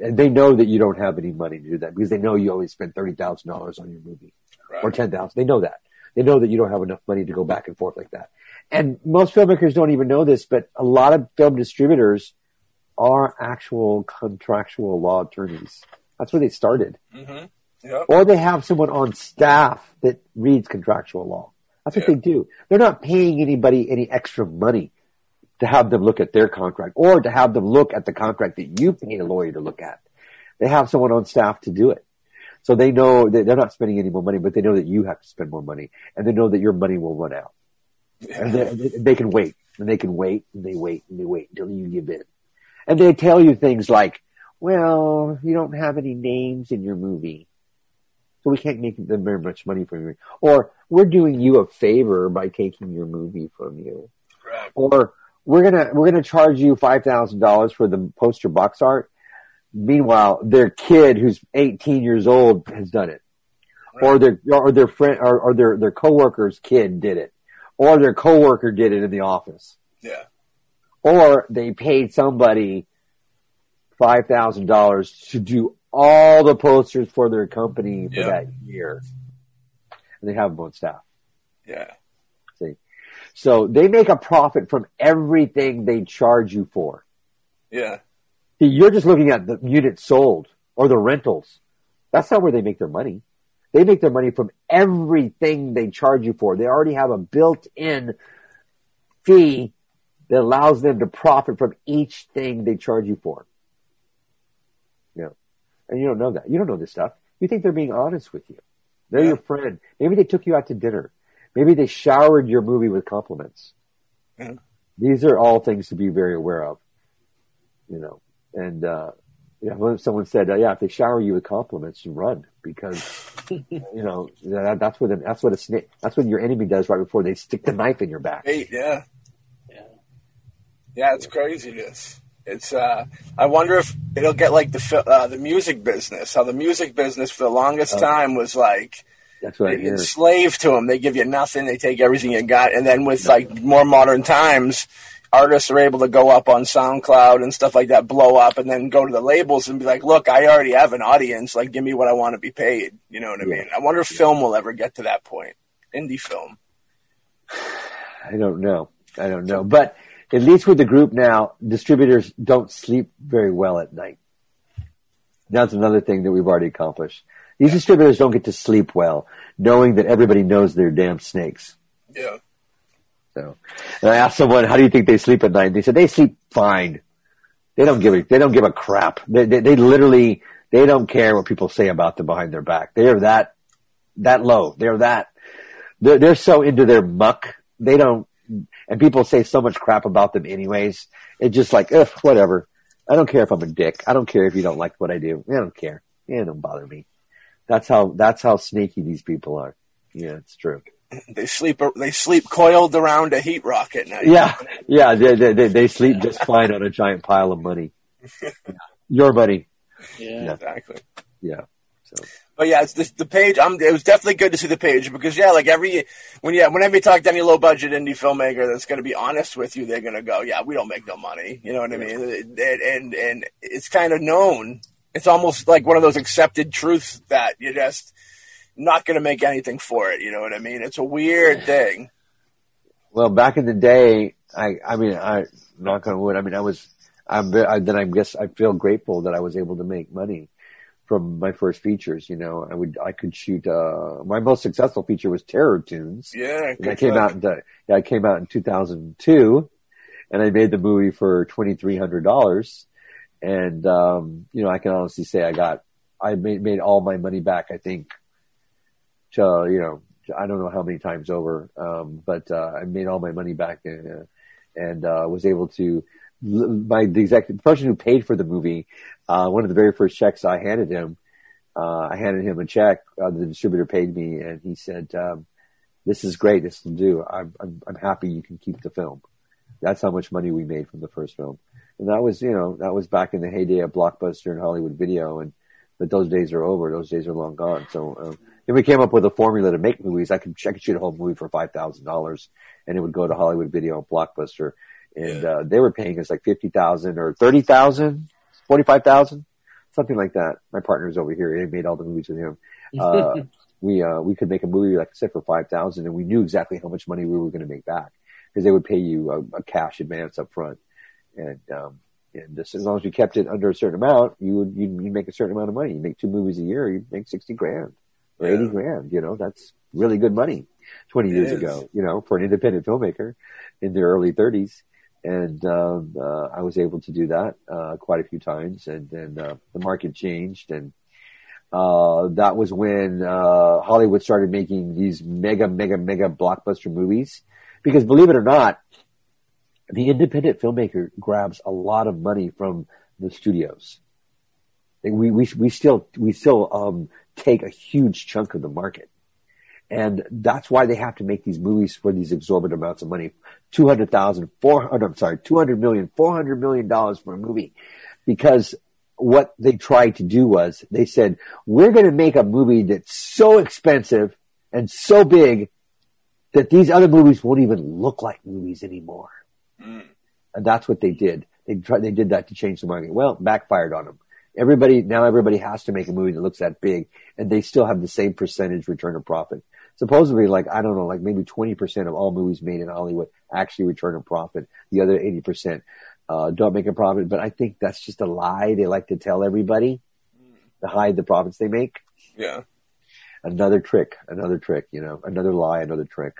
And they know that you don't have any money to do that because they know you only spent $30,000 on your movie Right. or 10,000. They know that. They know that you don't have enough money to go back and forth like that. And most filmmakers don't even know this, but a lot of film distributors are actual contractual law attorneys. That's where they started. Mm-hmm. Yep. Or they have someone on staff that reads contractual law. That's what Yeah. they do. They're not paying anybody any extra money to have them look at their contract or to have them look at the contract that you paid a lawyer to look at. They have someone on staff to do it. So they know that they're not spending any more money, but they know that you have to spend more money and they know that your money will run out. And they, they can wait and they can wait and they wait and they wait until you give in. And they tell you things like, well, you don't have any names in your movie. So we can't make them very much money from you. Or we're doing you a favor by taking your movie from you. Right. Or we're gonna, we're gonna charge you $5,000 for the poster box art. Meanwhile, their kid who's 18 years old has done it. Or their, or their friend, or, or their, their coworker's kid did it. Or their coworker did it in the office. Yeah. Or they paid somebody $5,000 to do all the posters for their company for Yeah. that year. And they have them on staff. Yeah. See? So they make a profit from everything they charge you for. Yeah. See, you're just looking at the units sold or the rentals. That's not where they make their money. They make their money from everything they charge you for. They already have a built-in fee that allows them to profit from each thing they charge you for. Yeah. And you don't know that. You don't know this stuff. You think they're being honest with you. They're Yeah. your friend. Maybe they took you out to dinner. Maybe they showered your movie with compliments. Yeah. These are all things to be very aware of. You know, and, uh, yeah, when someone said, uh, yeah, if they shower you with compliments, you run because, you know, that, that's what, that's what a snake, that's what your enemy does right before they stick the knife in your back. Eight. Yeah. Yeah. Yeah. It's craziness. It's. uh I wonder if it'll get like the uh, the music business. How the music business for the longest Oh. time was like That's what I they enslaved to them. They give you nothing. They take everything you got. And then with like more modern times, artists are able to go up on SoundCloud and stuff like that, blow up, and then go to the labels and be like, "Look, I already have an audience. Like, give me what I want to be paid." You know what I Yeah. mean? I wonder if film will ever get to that point. Indie film. I don't know. I don't know. But at least with the group now, distributors don't sleep very well at night. That's another thing that we've already accomplished. These distributors don't get to sleep well, knowing that everybody knows they're damn snakes. Yeah. So, and I asked someone, "How do you think they sleep at night?" They said they sleep fine. They don't give a they don't give a crap. They, they they literally they don't care what people say about them behind their back. They are that that low. They're that they're they're so into their muck. They don't and people say so much crap about them anyways. It's just like, ugh, whatever. I don't care if I'm a dick. I don't care if you don't like what I do. I don't care. Yeah, it don't bother me. That's how that's how sneaky these people are. Yeah, it's true. They sleep. They sleep coiled around a heat rock at night. Yeah, yeah, they, they, they, they sleep just fine on a giant pile of money. Your money. Yeah. Exactly. Yeah. So, But yeah, it's the, the page. I'm, it was definitely good to see the page because yeah, like every when yeah, whenever you talk to any low budget indie filmmaker that's going to be honest with you, they're going to go, yeah, we don't make no money. You know what I mean? And and, and it's kind of known. It's almost like one of those accepted truths that you're just not going to make anything for it. You know what I mean? It's a weird thing. well, back in the day, I, I mean, I, knock on wood, I mean, I was, I'm, I, then I guess I feel grateful that I was able to make money. From my first features. You know, I would I could shoot. Uh, my most successful feature was Terror Toons. Yeah, And that came out in yeah, it came out in 2002 and I made the movie for $2,300. And, um, you know, I can honestly say I got, I made, made all my money back, I think, to, you know, I don't know how many times over. Um, but, uh, I made all my money back and, uh, and, uh, was able to, my, the executive, the person who paid for the movie, uh, one of the very first checks I handed him, uh, I handed him a check, uh, the distributor paid me and he said, um, this is great. This will do. I'm, I'm, I'm happy you can keep the film. That's how much money we made from the first film. And that was, you know, that was back in the heyday of Blockbuster and Hollywood Video. And, but those days are over. Those days are long gone. So, um, then we came up with a formula to make movies. I could, I could shoot a whole movie for $5,000 and it would go to Hollywood Video and Blockbuster. And, uh, they were paying us like 50,000 or 30,000, 45,000, something like that. My partner's over here. He made all the movies with him. Uh, we uh, we could make a movie like I said for five thousand, and we knew exactly how much money we were going to make back because they would pay you a, a, cash advance up front, and um, and this, as long as you kept it under a certain amount, you would you make a certain amount of money. You make two movies a year, you make sixty grand or yeah. eighty grand. You know that's really good money. Twenty it years is. ago, you know, for an independent filmmaker in their early thirties. And um, uh, I was able to do that uh, quite a few times, and then uh, the market changed, and uh, that was when uh, Hollywood started making these mega, mega, mega blockbuster movies. Because believe it or not, the independent filmmaker grabs a lot of money from the studios. We we we still we still um, take a huge chunk of the market, and that's why they have to make these movies for these exorbitant amounts of money. Two hundred thousand, four hundred. I'm sorry, two hundred million, four hundred million dollars for a movie, because what they tried to do was they said, we're going to make a movie that's so expensive and so big that these other movies won't even look like movies anymore. Mm. And that's what they did. They tried, they did that to change the market. Well, backfired on them. Everybody, now everybody has to make a movie that looks that big and they still have the same percentage return of profit. Supposedly, like, I don't know, like maybe 20% of all movies made in Hollywood actually return a profit. The other 80% uh, don't make a profit. But I think that's just a lie they like to tell everybody to hide the profits they make. Yeah. Another trick, another trick, you know, another lie, another trick.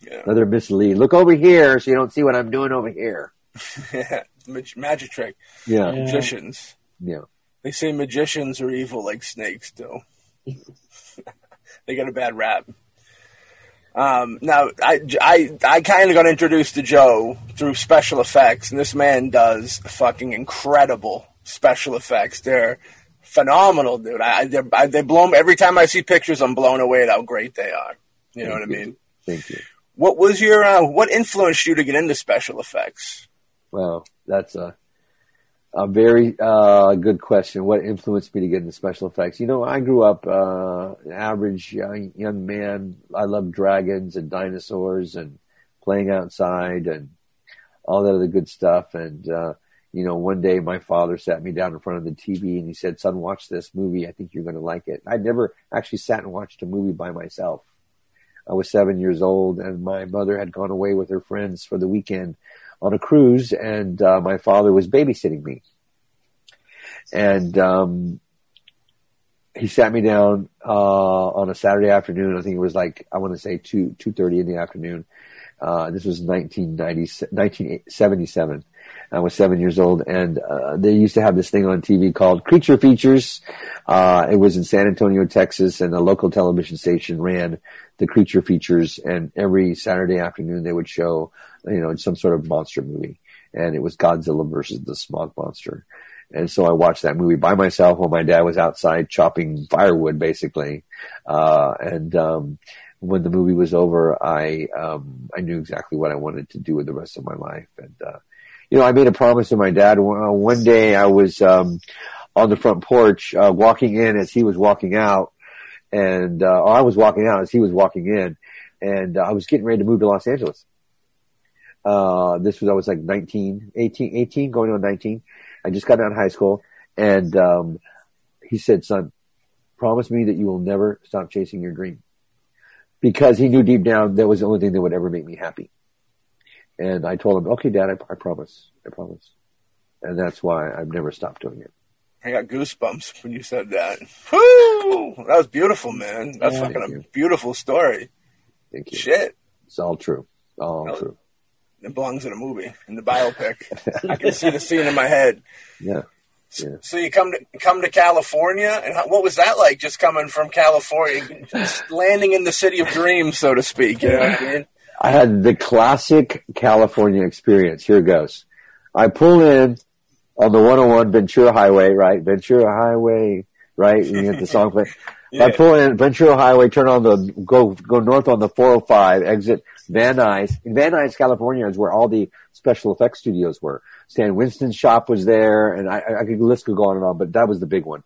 Yeah. Another mislead. Look over here so you don't see what I'm doing over here. yeah. Magic trick. Yeah. Magicians. Yeah. They say magicians are evil like snakes, though. they got a bad rap. Um, now, I, I, I kind of got introduced to Joe through special effects, and this man does fucking incredible special effects. They're phenomenal, dude. I, I, they blow me, every time I see pictures, I'm blown away at how great they are. You know Thank what I mean? Thank you. What was your, uh, what influenced you to get into special effects? Well, that's a, a very uh, good question. What influenced me to get into special effects? You know, I grew up uh, an average young, young man. I loved dragons and dinosaurs and playing outside and all that other good stuff. And uh, you know, one day my father sat me down in front of the TV and he said, "Son, watch this movie. I think you're going to like it." I'd never actually sat and watched a movie by myself. I was seven years old, and my mother had gone away with her friends for the weekend on a cruise, and uh, my father was babysitting me. And um, he sat me down uh, on a Saturday afternoon. I think it was like I want to say two two thirty in the afternoon. Uh, this was 1990, 1977. I was seven years old, and uh, they used to have this thing on TV called Creature Features. Uh, it was in San Antonio, Texas, and a local television station ran the Creature Features. And every Saturday afternoon, they would show you know, in some sort of monster movie. And it was Godzilla versus the Smog Monster. And so I watched that movie by myself while my dad was outside chopping firewood, basically. Uh, and, um, when the movie was over, I, um, I knew exactly what I wanted to do with the rest of my life. And, uh, you know, I made a promise to my dad. One day I was, um, on the front porch, uh, walking in as he was walking out and, uh, I was walking out as he was walking in and uh, I was getting ready to move to Los Angeles. Uh, this was, I was like 19, 18, 18, going on 19. I just got out of high school and, um, he said, son, promise me that you will never stop chasing your dream because he knew deep down that was the only thing that would ever make me happy. And I told him, okay, dad, I, I promise, I promise. And that's why I've never stopped doing it. I got goosebumps when you said that. Woo! That was beautiful, man. That's Yeah, fucking a you. beautiful story. Thank you. Shit. It's all true. All No. true. It belongs in a movie, in the biopic. I can see the scene in my head. Yeah. Yeah. So you come to come to California, and how, what was that like? Just coming from California, just landing in the city of dreams, so to speak. You know I mean? I had the classic California experience. Here goes. I pull in on the 101 Ventura Highway, right? Ventura Highway, right? And you get the song play. Yeah. I pull in Ventura Highway, turn on the, go, go north on the 405, exit Van Nuys. In Van Nuys, California is where all the special effects studios were. Stan Winston's shop was there, and I, I could, list could go on and on, but that was the big one.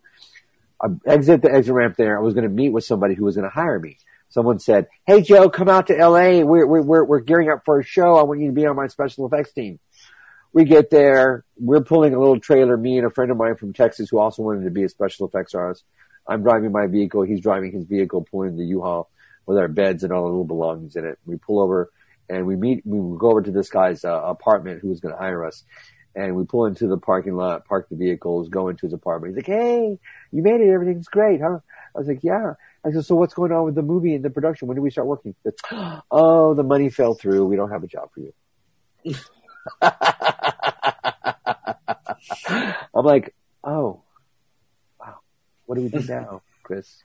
I exit the exit ramp there. I was going to meet with somebody who was going to hire me. Someone said, "Hey Joe, come out to LA. We're we're we're, we're gearing up for a show. I want you to be on my special effects team." We get there. We're pulling a little trailer. Me and a friend of mine from Texas who also wanted to be a special effects artist. I'm driving my vehicle. He's driving his vehicle, pulling the U-Haul with our beds and all the little belongings in it. We pull over and we meet. We go over to this guy's uh, apartment who was going to hire us. And we pull into the parking lot, park the vehicles, go into his apartment. He's like, "Hey, you made it. Everything's great, huh?" I was like, "Yeah." I said, "So what's going on with the movie and the production? When do we start working?" Said, "Oh, the money fell through. We don't have a job for you." I'm like, "Oh. What do we do now, Chris?"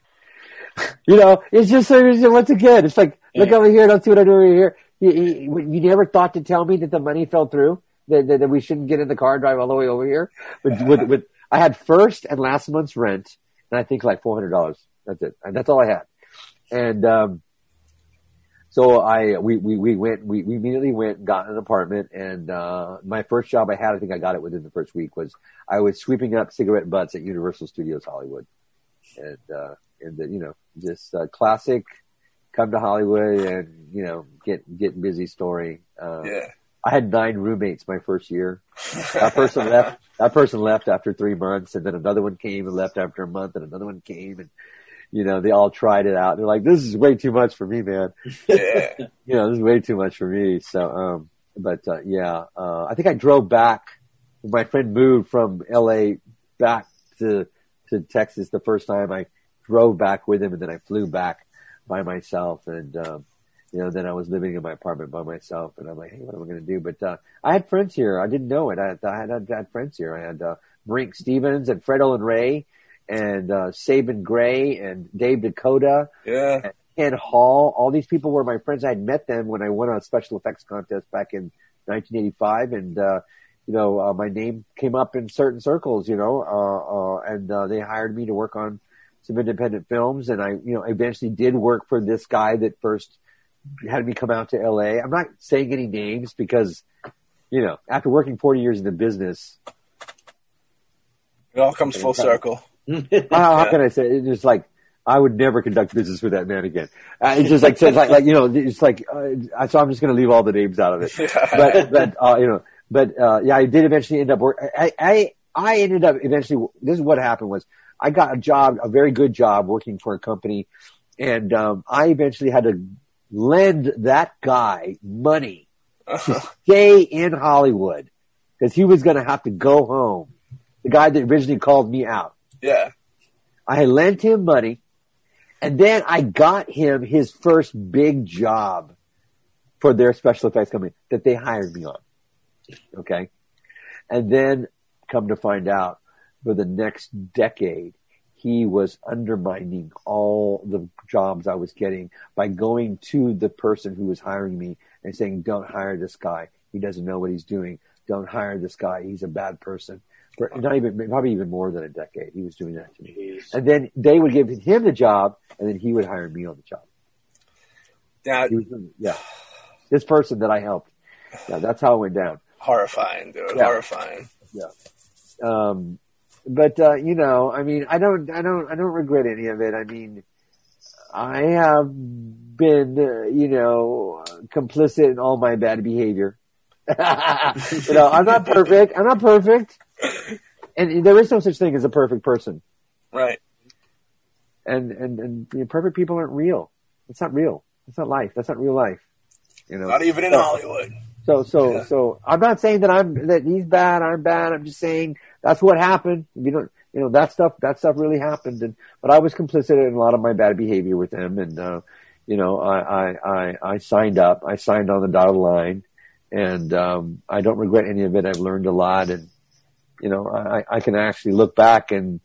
You know, it's just once again, it's like, look over here, don't see what I do over here. You, you, you never thought to tell me that the money fell through, that, that, that we shouldn't get in the car and drive all the way over here. With, with, with, I had first and last month's rent, and I think like four hundred dollars. That's it. And that's all I had. And um, so I we, we we went we, we immediately went and got an apartment. And uh, my first job I had, I think I got it within the first week, was I was sweeping up cigarette butts at Universal Studios Hollywood, and uh, and the, you know just uh, classic come to Hollywood and you know get get busy story. Uh, Yeah. I had nine roommates my first year. That person left. That person left after three months, and then another one came and left after a month, and another one came, and you know they all tried it out. They're like, "This is way too much for me, man. Yeah. You know, this is way too much for me." So, um, but uh, yeah, uh, I think I drove back. My friend moved from L.A. back to to Texas the first time. I drove back with him, and then I flew back by myself, and um, you know, then I was living in my apartment by myself, and I'm like, hey, what am I going to do? But uh, I had friends here. I didn't know it. I had, I had, I had friends here. I had uh, Brinke Stevens and Fred Olen Ray and uh, Sabin Gray and Dave Dakota, Yeah. Ken Hall. All these people were my friends. I had met them when I won a special effects contest back in 1985, and uh, you know, uh, my name came up in certain circles. You know, uh, uh, and uh, they hired me to work on some independent films, and I, you know, eventually did work for this guy that first had me come out to LA. I'm not saying any names because, you know, after working 40 years in the business, It all comes full circle. how, how can I say it? It's just like, I would never conduct business with that man again. Uh, it's just like, so it's like, like, you know, it's like, uh, so I'm just going to leave all the names out of it. But, but, uh, you know, but, uh, yeah, I did eventually end up work. I, I, I ended up eventually, this is what happened was I got a job, a very good job working for a company. And, um, I eventually had to lend that guy money to stay in Hollywood because he was going to have to go home. The guy that originally called me out. Yeah. I lent him money and then I got him his first big job for their special effects company that they hired me on. Okay. And then come to find out for the next decade, he was undermining all the jobs I was getting by going to the person who was hiring me and saying, don't hire this guy. He doesn't know what he's doing. Don't hire this guy. He's a bad person. For not even, probably even more than a decade. He was doing that to me. And then they would give him the job and then he would hire me on the job. Was, yeah. This person that I helped. Yeah, that's how it went down. horrifying, dude. Yeah. Horrifying. Yeah. Um, but, uh, you know, I mean, I don't, I don't, I don't regret any of it. I mean, I have been, uh, you know, complicit in all my bad behavior. you know, I'm not perfect. I'm not perfect. And there is no such thing as a perfect person. Right. And, and, and know, perfect people aren't real. It's not real. It's not life. That's not real life. You know, Not even in So- Hollywood. So, so, so I'm not saying that I'm, that he's bad, I'm bad. I'm just saying that's what happened. You don't, you know, that stuff, that stuff really happened. And, but I was complicit in a lot of my bad behavior with him. And, uh, you know, I, I, I, I signed up, I signed on the dotted line and, um, I don't regret any of it. I've learned a lot and, you know, I, I can actually look back and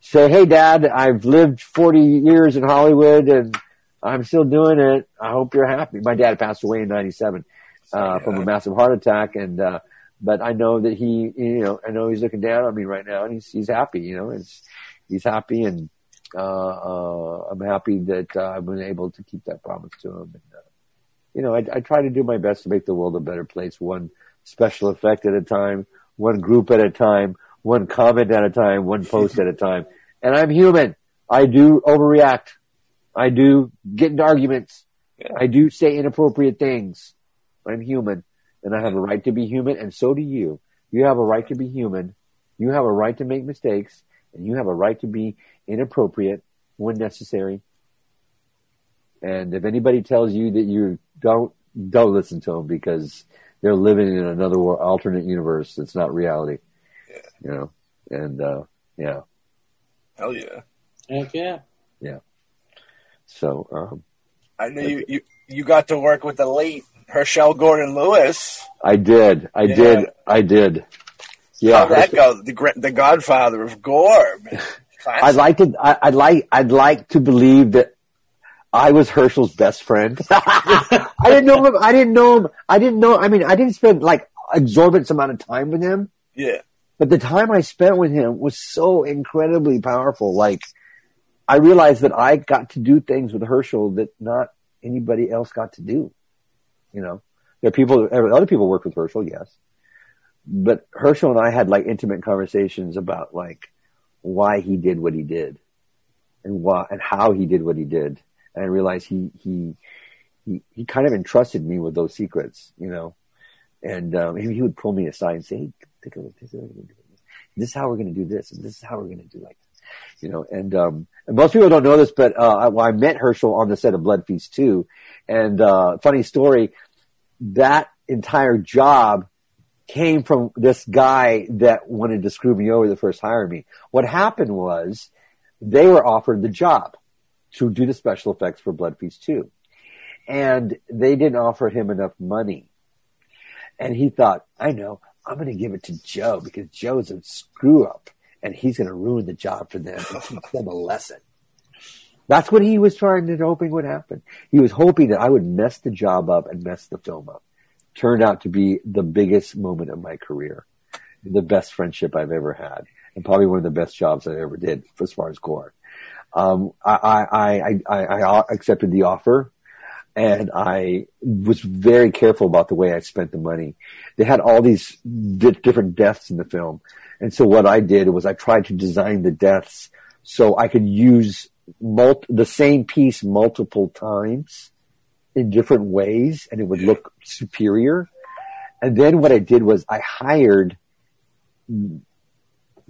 say, Hey dad, I've lived 40 years in Hollywood and I'm still doing it. I hope you're happy. My dad passed away in 97 uh, from a massive heart attack. And, uh, but I know that he, you know, I know he's looking down on me right now and he's, he's happy, you know, it's, he's happy and, uh, uh, I'm happy that uh, I've been able to keep that promise to him. And, uh, you know, I, I try to do my best to make the world a better place, one special effect at a time, one group at a time, one comment at a time, one post at a time. And I'm human. I do overreact. I do get into arguments. Yeah. I do say inappropriate things. I'm human and I have a right to be human and so do you. You have a right to be human. You have a right to make mistakes and you have a right to be inappropriate when necessary. And if anybody tells you that you don't, don't listen to them because they're living in another wor- alternate universe. It's not reality. Yeah. You know, and, uh, yeah. Hell yeah. Heck yeah. Yeah. So, um, I know you, you, you got to work with the late Herschell Gordon Lewis. I did, I Yeah. did, I did. Yeah. How'd that go? The, the godfather of gore. man. I'd like to. I, I'd like. I'd like to believe that I was Herschell's best friend. I didn't know him. I didn't know him. I didn't know. I mean, I didn't spend like exorbitant amount of time with him, Yeah. but the time I spent with him was so incredibly powerful. Like, I realized that I got to do things with Herschell that not anybody else got to do. You know, there are people. Other people worked with Herschell, yes, but Herschell and I had like intimate conversations about like why he did what he did and why and how he did what he did. And realized he he he, he kind of entrusted me with those secrets, you know. And um, he, would pull me aside and say, "Hey, take a look. This is, this is how we're going to do this, and this is how we're going to do like." this." You know, and um, and most people don't know this, but uh, I, well, I met Herschell on the set of Blood Feast 2. And uh, funny story, that entire job came from this guy that wanted to screw me over the first hire me. What happened was they were offered the job to do the special effects for Blood Feast 2. And they didn't offer him enough money. And he thought, I know, I'm going to give it to Joe because Joe's a screw up and he's going to ruin the job for them and teach them a lesson. That's what he was trying to hoping would happen. He was hoping that I would mess the job up and mess the film up. Turned out to be the biggest moment of my career, the best friendship I've ever had, and probably one of the best jobs I ever did as far as gore. Um, I, I, I, I, accepted the offer and I was very careful about the way I spent the money. They had all these di- different deaths in the film. And so what I did was I tried to design the deaths so I could use mul- the same piece multiple times in different ways and it would look superior. And then what I did was I hired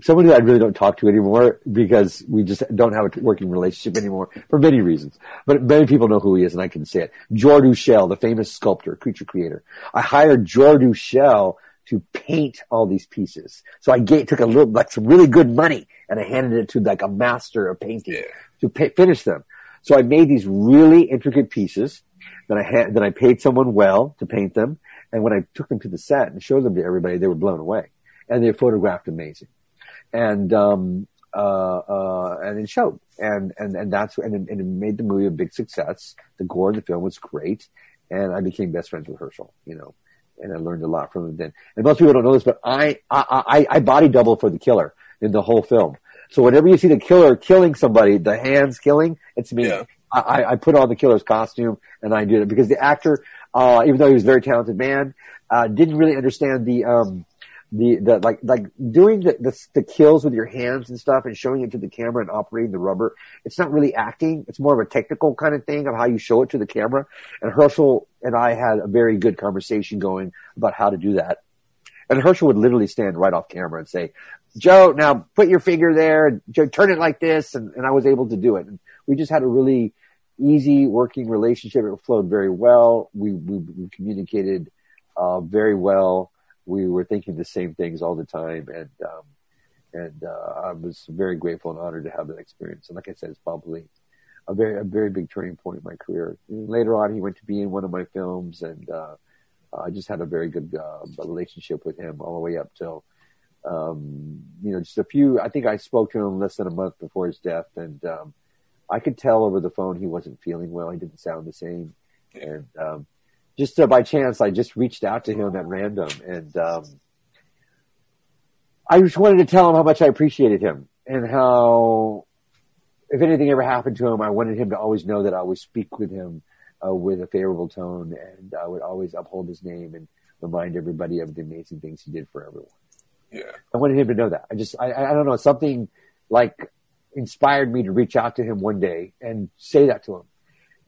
someone who I really don't talk to anymore because we just don't have a working relationship anymore for many reasons. But many people know who he is and I can say it. Jordu Schell, the famous sculptor, creature creator. I hired Jordu Schell to paint all these pieces. So I gave, took a little, like some really good money and I handed it to like a master of painting Yeah. to finish them. So I made these really intricate pieces that I had, that I paid someone well to paint them. And when I took them to the set and showed them to everybody, they were blown away and they photographed amazing and um uh uh and it showed. And and and that's and it, and it made the movie a big success. The gore in the film was great and i became best friends with herschell you know and i learned a lot from him then. And most people don't know this but i i i, I body double for the killer in the whole film. So whenever you see the killer killing somebody the hands killing it's me. Yeah. I, I- I put on the killer's costume and I did it because the actor, uh, even though he was a very talented man, uh, didn't really understand the, um, the, the, like, like doing the, the, the kills with your hands and stuff and showing it to the camera and operating the rubber. It's not really acting. It's more of a technical kind of thing of how you show it to the camera. And Herschell and I had a very good conversation going about how to do that. And Herschell would literally stand right off camera and say, Joe, now put your finger there, Joe, turn it like this. And, and I was able to do it. And we just had a really easy working relationship. It flowed very well. We, we, we communicated, uh, very well. We were thinking the same things all the time, and um, and uh, I was very grateful and honored to have that experience. And like I said, it's probably a very a very big turning point in my career. And later on, he went to be in one of my films, and uh, I just had a very good uh, relationship with him all the way up till um, you know just a few. I think I spoke to him less than a month before his death, and um, I could tell over the phone he wasn't feeling well. He didn't sound the same, and um, just uh, by chance, I just reached out to him at random, and um, I just wanted to tell him how much I appreciated him and how, if anything ever happened to him, I wanted him to always know that I would speak with him uh, with a favorable tone, and I would always uphold his name and remind everybody of the amazing things he did for everyone. Yeah. I wanted him to know that. I just, I, I don't know, something like inspired me to reach out to him one day and say that to him.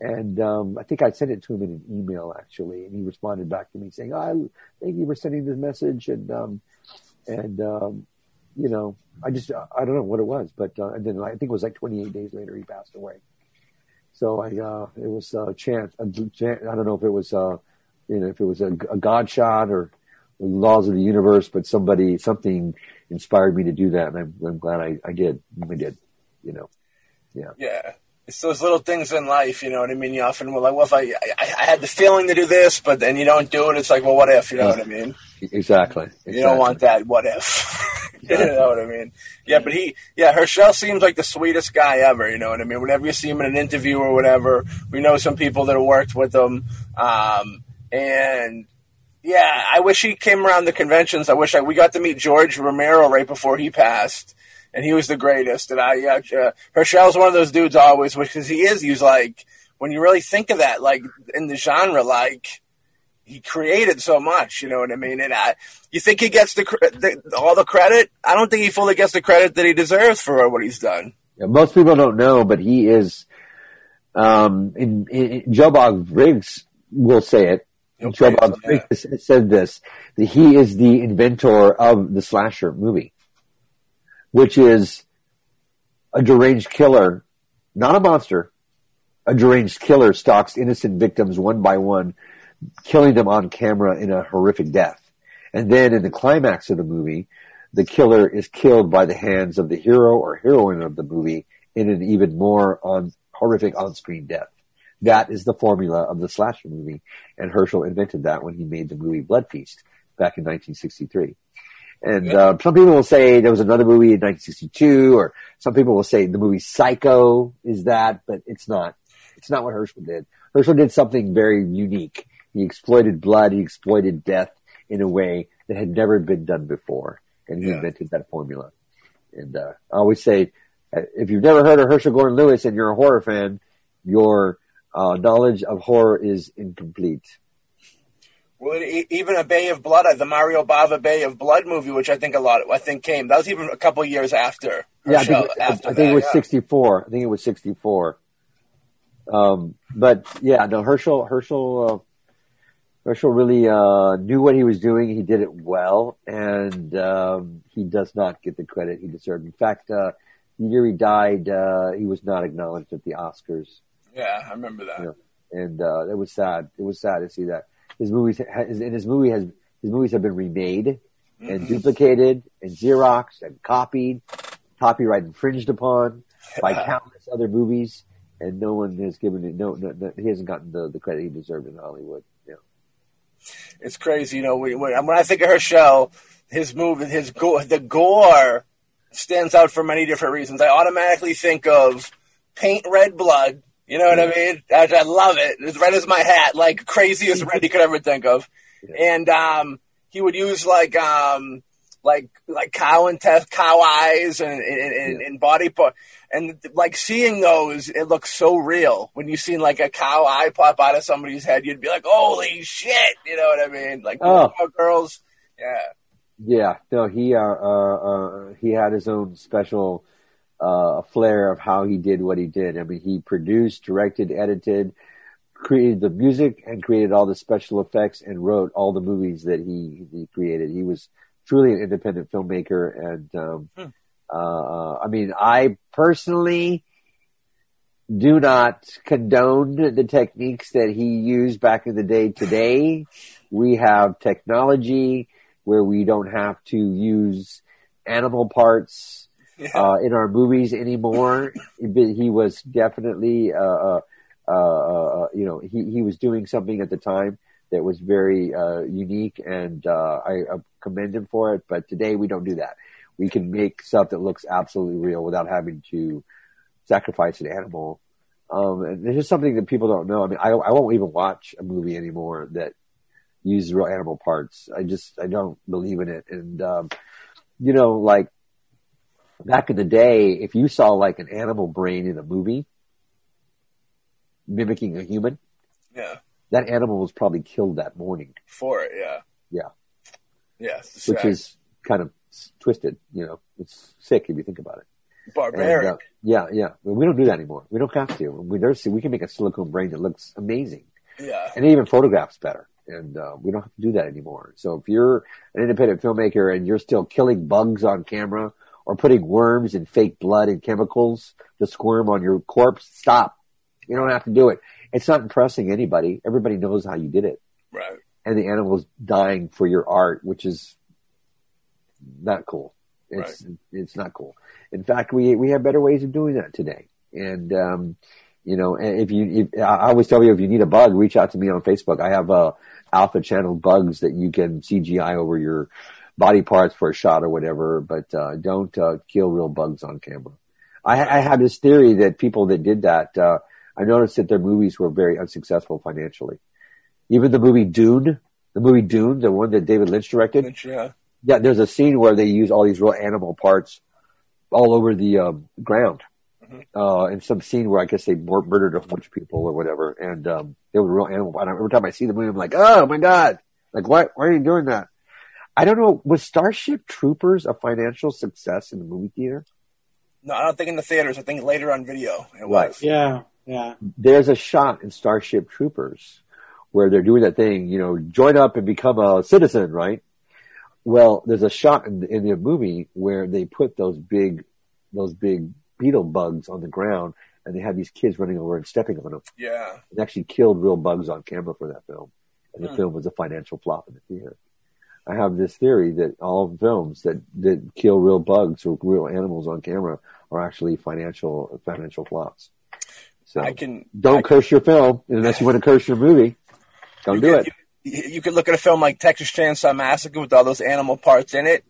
And um, I think I sent it to him in an email actually, and he responded back to me saying, "Oh, thank you for sending this message." And um, and um, you know, I just I don't know what it was, but uh, and then I think it was like 28 days later he passed away. So I uh, it was a chance. I don't know if it was uh, you know if it was a, a God shot or laws of the universe, but somebody something inspired me to do that, and I'm, I'm glad I, I did. I did. You know, yeah. Yeah. It's those little things in life, you know what I mean? You often will like, well, if I, I, I had the feeling to do this, but then you don't do it, it's like, well, what if, you know what I mean? Exactly. exactly. You don't want that, what if? you know what I mean? Yeah, but he, yeah, Herschell seems like the sweetest guy ever, you know what I mean? Whenever you see him in an interview or whatever, we know some people that have worked with him, um, and yeah, I wish he came around the conventions. I wish I, we got to meet George Romero right before he passed and he was the greatest. And I, yeah, uh, Herschell's one of those dudes always, which because he is. He's like, when you really think of that, like in the genre, like he created so much. You know what I mean? And I, you think he gets the, the all the credit? I don't think he fully gets the credit that he deserves for what he's done. Yeah, most people don't know, but he is. Um, in, in Joe Bob Briggs will say it. Joe Bob yeah. Briggs said this: that he is the inventor of the slasher movie which is a deranged killer, not a monster, a deranged killer stalks innocent victims one by one, killing them on camera in a horrific death. And then in the climax of the movie, the killer is killed by the hands of the hero or heroine of the movie in an even more on horrific on-screen death. That is the formula of the slasher movie, and Herschell invented that when he made the movie Blood Feast back in 1963. And uh, some people will say there was another movie in 1962, or some people will say the movie Psycho is that, but it's not. It's not what Herschell did. Herschell did something very unique. He exploited blood, he exploited death in a way that had never been done before, and he yeah. invented that formula. And uh, I always say, uh, if you've never heard of Herschell Gordon Lewis and you're a horror fan, your uh, knowledge of horror is incomplete. Well, even a Bay of Blood, the Mario Bava Bay of Blood movie, which I think a lot, I think came. That was even a couple years after. Yeah, I think, it, after I think that, it was yeah. sixty four. I think it was sixty four. Um, but yeah, no, Herschell, Herschell, uh, Herschell really uh, knew what he was doing. He did it well, and um, he does not get the credit he deserved. In fact, uh, the year he died, uh, he was not acknowledged at the Oscars. Yeah, I remember that. You know, and uh, it was sad. It was sad to see that his movies his, and his movie has his movies have been remade mm-hmm. and duplicated and xeroxed and copied, copyright infringed upon by countless other movies, and no one has given it. No, no, no he hasn't gotten the, the credit he deserved in Hollywood. Yeah, it's crazy. You know, when, when I think of Herschell, his movie, his gore, the gore stands out for many different reasons. I automatically think of Paint Red Blood you know what I mean? I, I love it. As red as my hat, like craziest red you could ever think of. And um, he would use like um, like like cow and test cow eyes and, and, and, and body part. And like seeing those it looks so real. When you seen like a cow eye pop out of somebody's head you'd be like holy shit! You know what i mean? Like oh. girls. Yeah. Yeah. No he uh, uh, uh he had his own special uh, a flair of how he did what he did. I mean, he produced, directed, edited, created the music, and created all the special effects, and wrote all the movies that he he created. He was truly an independent filmmaker, and um, hmm. uh, I mean, I personally do not condone the techniques that he used back in the day today. We have technology where we don't have to use animal parts Yeah. uh, in our movies anymore. He was definitely, uh, uh, uh, uh, you know, he, he was doing something at the time that was very uh, unique, and uh, I, I commend him for it. But today we don't do that. We can make stuff that looks absolutely real without having to sacrifice an animal. Um, and there's just something that people don't know. I mean, I, I won't even watch a movie anymore that uses real animal parts. I just I don't believe in it. And um, you know, like back in the day, if you saw like an animal brain in a movie mimicking a human, Yeah. that animal was probably killed that morning, For it, yeah. Yeah. Yeah. Which is kind of twisted. You know, it's sick if you think about it. And, barbaric. uh, yeah, yeah. We don't do that anymore. We don't have to. We, there's, we can make a silicone brain that looks amazing. yeah. and it even photographs better. And uh, we don't have to do that anymore. So if you're an independent filmmaker and you're still killing bugs on camera or putting worms and fake blood and chemicals to squirm on your corpse, stop. You don't have to do it. It's not impressing anybody. Everybody knows how you did it. Right. And the animal's dying for your art, which is not cool. It's it's not cool. In fact, we we have better ways of doing that today. And um, you know, if you, if, I always tell you if you need a bug, reach out to me on Facebook. I have uh, alpha channel bugs that you can CGI over your body parts for a shot or whatever, but uh, don't uh, kill real bugs on camera. I, I have this theory that people that did that, uh, I noticed that their movies were very unsuccessful financially. Even the movie Dune, the movie Dune, the one that David Lynch directed, Which, yeah. yeah, there's a scene where they use all these real animal parts all over the um, ground. Mhm. Uh, in some scene where I guess they mur- murdered a bunch of people or whatever, and um, they were real animal. And every time I see the movie, I'm like, oh my god, like what? Why are you doing that? I don't know. Was Starship Troopers a financial success in the movie theater? No, I don't think in the theaters. I think later on video it Right. was. Yeah, yeah. There's a shot in Starship Troopers where they're doing that thing, you know, join up and become a citizen, right? Well, there's a shot in, in the movie where they put those big, those big beetle bugs on the ground and they had these kids running over and stepping on them. Yeah. It actually killed real bugs on camera for that film. And the Hmm. film was a financial flop in the theater. I have this theory that all films that, that kill real bugs or real animals on camera are actually financial, financial flops. So I can. don't I- curse your film unless you want to curse your movie. Don't you do could- it. You, you could look at a film like Texas Chainsaw Massacre with all those animal parts in it.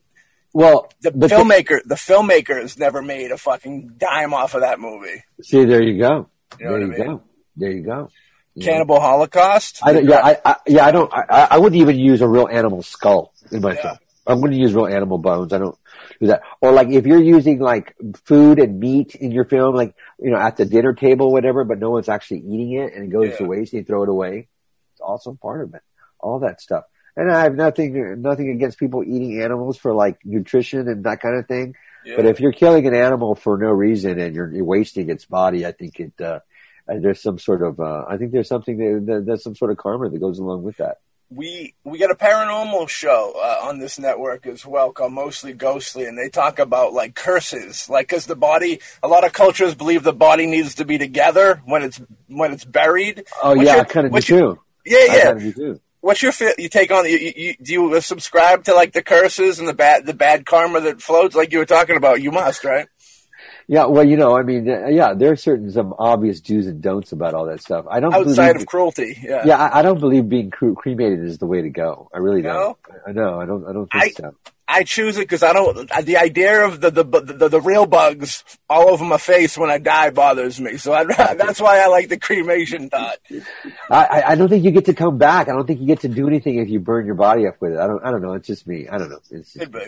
Well, The filmmaker, the filmmakers never made a fucking dime off of that movie. see, there you go. You know there you I mean? go. There you go. Know? Cannibal Holocaust. I don't, yeah, I, I, yeah, I don't, I, I wouldn't even use a real animal skull in my Yeah. film. I wouldn't use real animal bones. I don't do that. Or like if you're using like food and meat in your film, like, you know, at the dinner table, or whatever, but no one's actually eating it and it goes Yeah. to waste and you throw it away. It's also part of it. All that stuff. And I have nothing, nothing against people eating animals for like nutrition and that kind of thing. Yeah. But if you're killing an animal for no reason and you're, you're wasting its body, I think it, uh, uh, there's some sort of, uh, I think there's something that, there's some sort of karma that goes along with that. we we got a paranormal show uh, on this network as well called Mostly Ghostly, and they talk about like curses, like because the body. A lot of cultures believe the body needs to be together when it's when it's buried. Oh What's yeah, your- I kind of do your- too. Yeah, I yeah. What's your you take on? You, you, do you subscribe to like the curses and the bad the bad karma that floats, like you were talking about? You must, right? Yeah, well, you know, I mean, yeah, there are certain some obvious do's and don'ts about all that stuff. I don't Outside believe, of cruelty, yeah. yeah, I, I don't believe being cre- cremated is the way to go. I really No? don't. I know. I don't. I don't think so. I choose it because I don't. The idea of the the, the the real bugs all over my face when I die bothers me. So I, that's why I like the cremation thought. I, I- I don't think you get to come back. I don't think you get to do anything if you burn your body up with it. I don't. I don't know. It's just me. I don't know. It's just, Could be.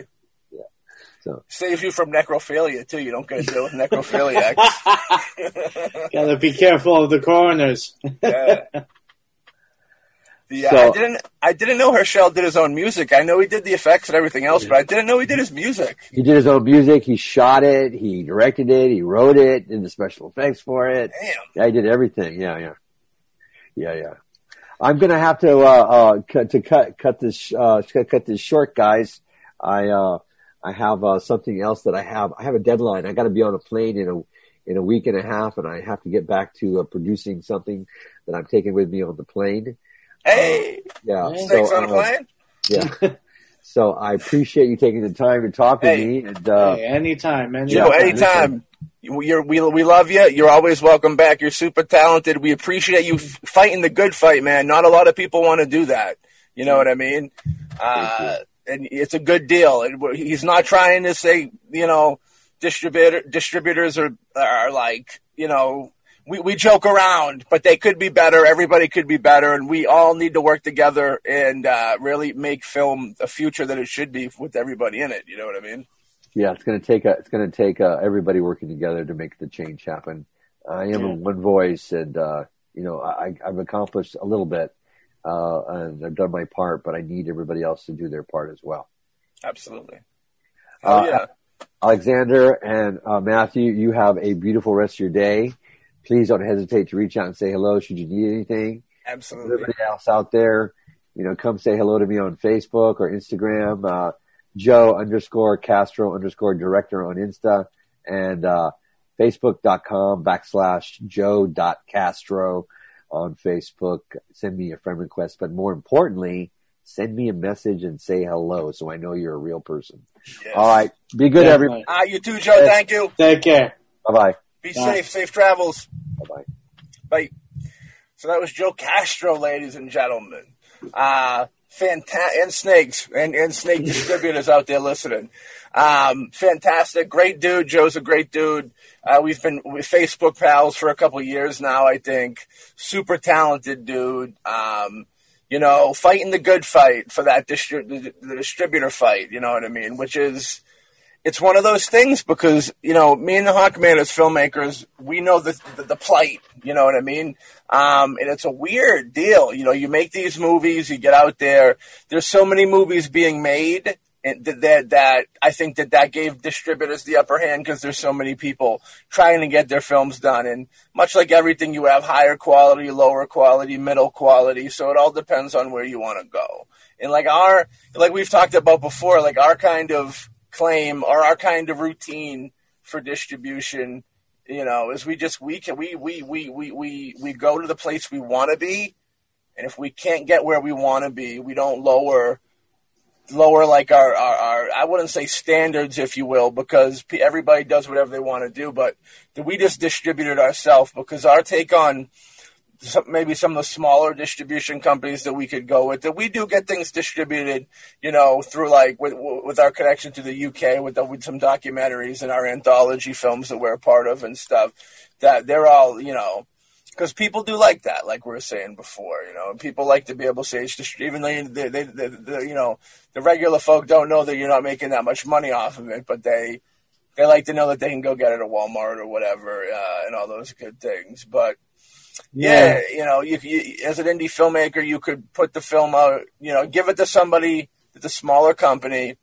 So Saves you from necrophilia too. You don't get to deal with necrophiliacs. Gotta be careful of the coroners. yeah. The, uh, So- I didn't. I didn't know Herschell did his own music. I know he did the effects and everything else, but I didn't know he did his music. he did his own music. He shot it. He directed it. He wrote it. Did the special effects for it. Damn. Yeah, I did everything. Yeah, yeah, yeah, yeah. I'm gonna have to uh, uh, cut to cut cut this uh, cut, cut this short, guys. I uh, I have uh, something else that I have. I have a deadline. I got to be on a plane in a in a week and a half, and I have to get back to uh, producing something that I'm taking with me on the plane. Hey, Yeah. Hey. so, on a uh, plane. Yeah. so I appreciate you taking the time to talk with Hey. me. And uh, hey, anytime, anytime. Joe, Yeah, anytime. You're, we we love you. You're always welcome back. You're super talented. We appreciate you f- fighting the good fight, man. Not a lot of people want to do that. You know what I mean? Uh, and it's a good deal. And he's not trying to say, you know, distributor distributors are are like, you know, we, we joke around, but they could be better. Everybody could be better, and we all need to work together and uh, really make film a future that it should be with everybody in it. You know what I mean? yeah, it's going to take a, it's going to take uh, everybody working together to make the change happen. I am Yeah. one voice, and uh, you know, I, I've accomplished a little bit, uh, and I've done my part, but I need everybody else to do their part as well. Absolutely. Uh, Oh yeah. Alexander and uh, Matthew, you have a beautiful rest of your day. Please don't hesitate to reach out and say hello should you need anything. Absolutely. Everybody else out there, you know, come say hello to me on Facebook or Instagram. Uh, Joe underscore Castro underscore director on Insta and uh, Facebook.com backslash Joe dot Castro on Facebook. Send me a friend request, but more importantly, send me a message and say hello so I know you're a real person. Yes. All right. Be good, Definitely. everybody. Ah, you too, Joe. Thank you. Take care. Bye bye. Be Bye. safe. Safe travels. Bye bye. Bye. So that was Joe Castro, ladies and gentlemen. Uh, fantastic, and snakes, and, and snake distributors out there listening. Um, fantastic, great dude. Joe's a great dude. Uh, we've been with Facebook pals for a couple years now, I think. Super talented dude. Um, you know, fighting the good fight for that distri- the, the distributor fight. You know what I mean? Which is, it's one of those things because you know me and the Hawkman as filmmakers, we know the, the the plight. You know what I mean? Um, and it's a weird deal. You know, you make these movies, you get out there. There's so many movies being made, and that that, that I think that that gave distributors the upper hand because there's so many people trying to get their films done. And much like everything, you have higher quality, lower quality, middle quality. So it all depends on where you want to go. And like our, like we've talked about before, like our kind of claim or our kind of routine for distribution, you know, is we just we can we we we we we, we go to the place we want to be, and if we can't get where we want to be, we don't lower lower like our, our, our I wouldn't say standards, if you will, because everybody does whatever they want to do, but we just distribute it ourselves because our take on maybe some of the smaller distribution companies that we could go with that we do get things distributed you know through like with with our connection to the UK with the, with some documentaries and our anthology films that we're a part of and stuff that they're all you know because people do like that like we were saying before you know people like to be able to say it's just even though they, they, they, they, you know the regular folk don't know that you're not making that much money off of it but they they like to know that they can go get it at Walmart or whatever uh, and all those good things but yeah, you know, you, you as an indie filmmaker, you could put the film out, you know, give it to somebody that's a smaller company.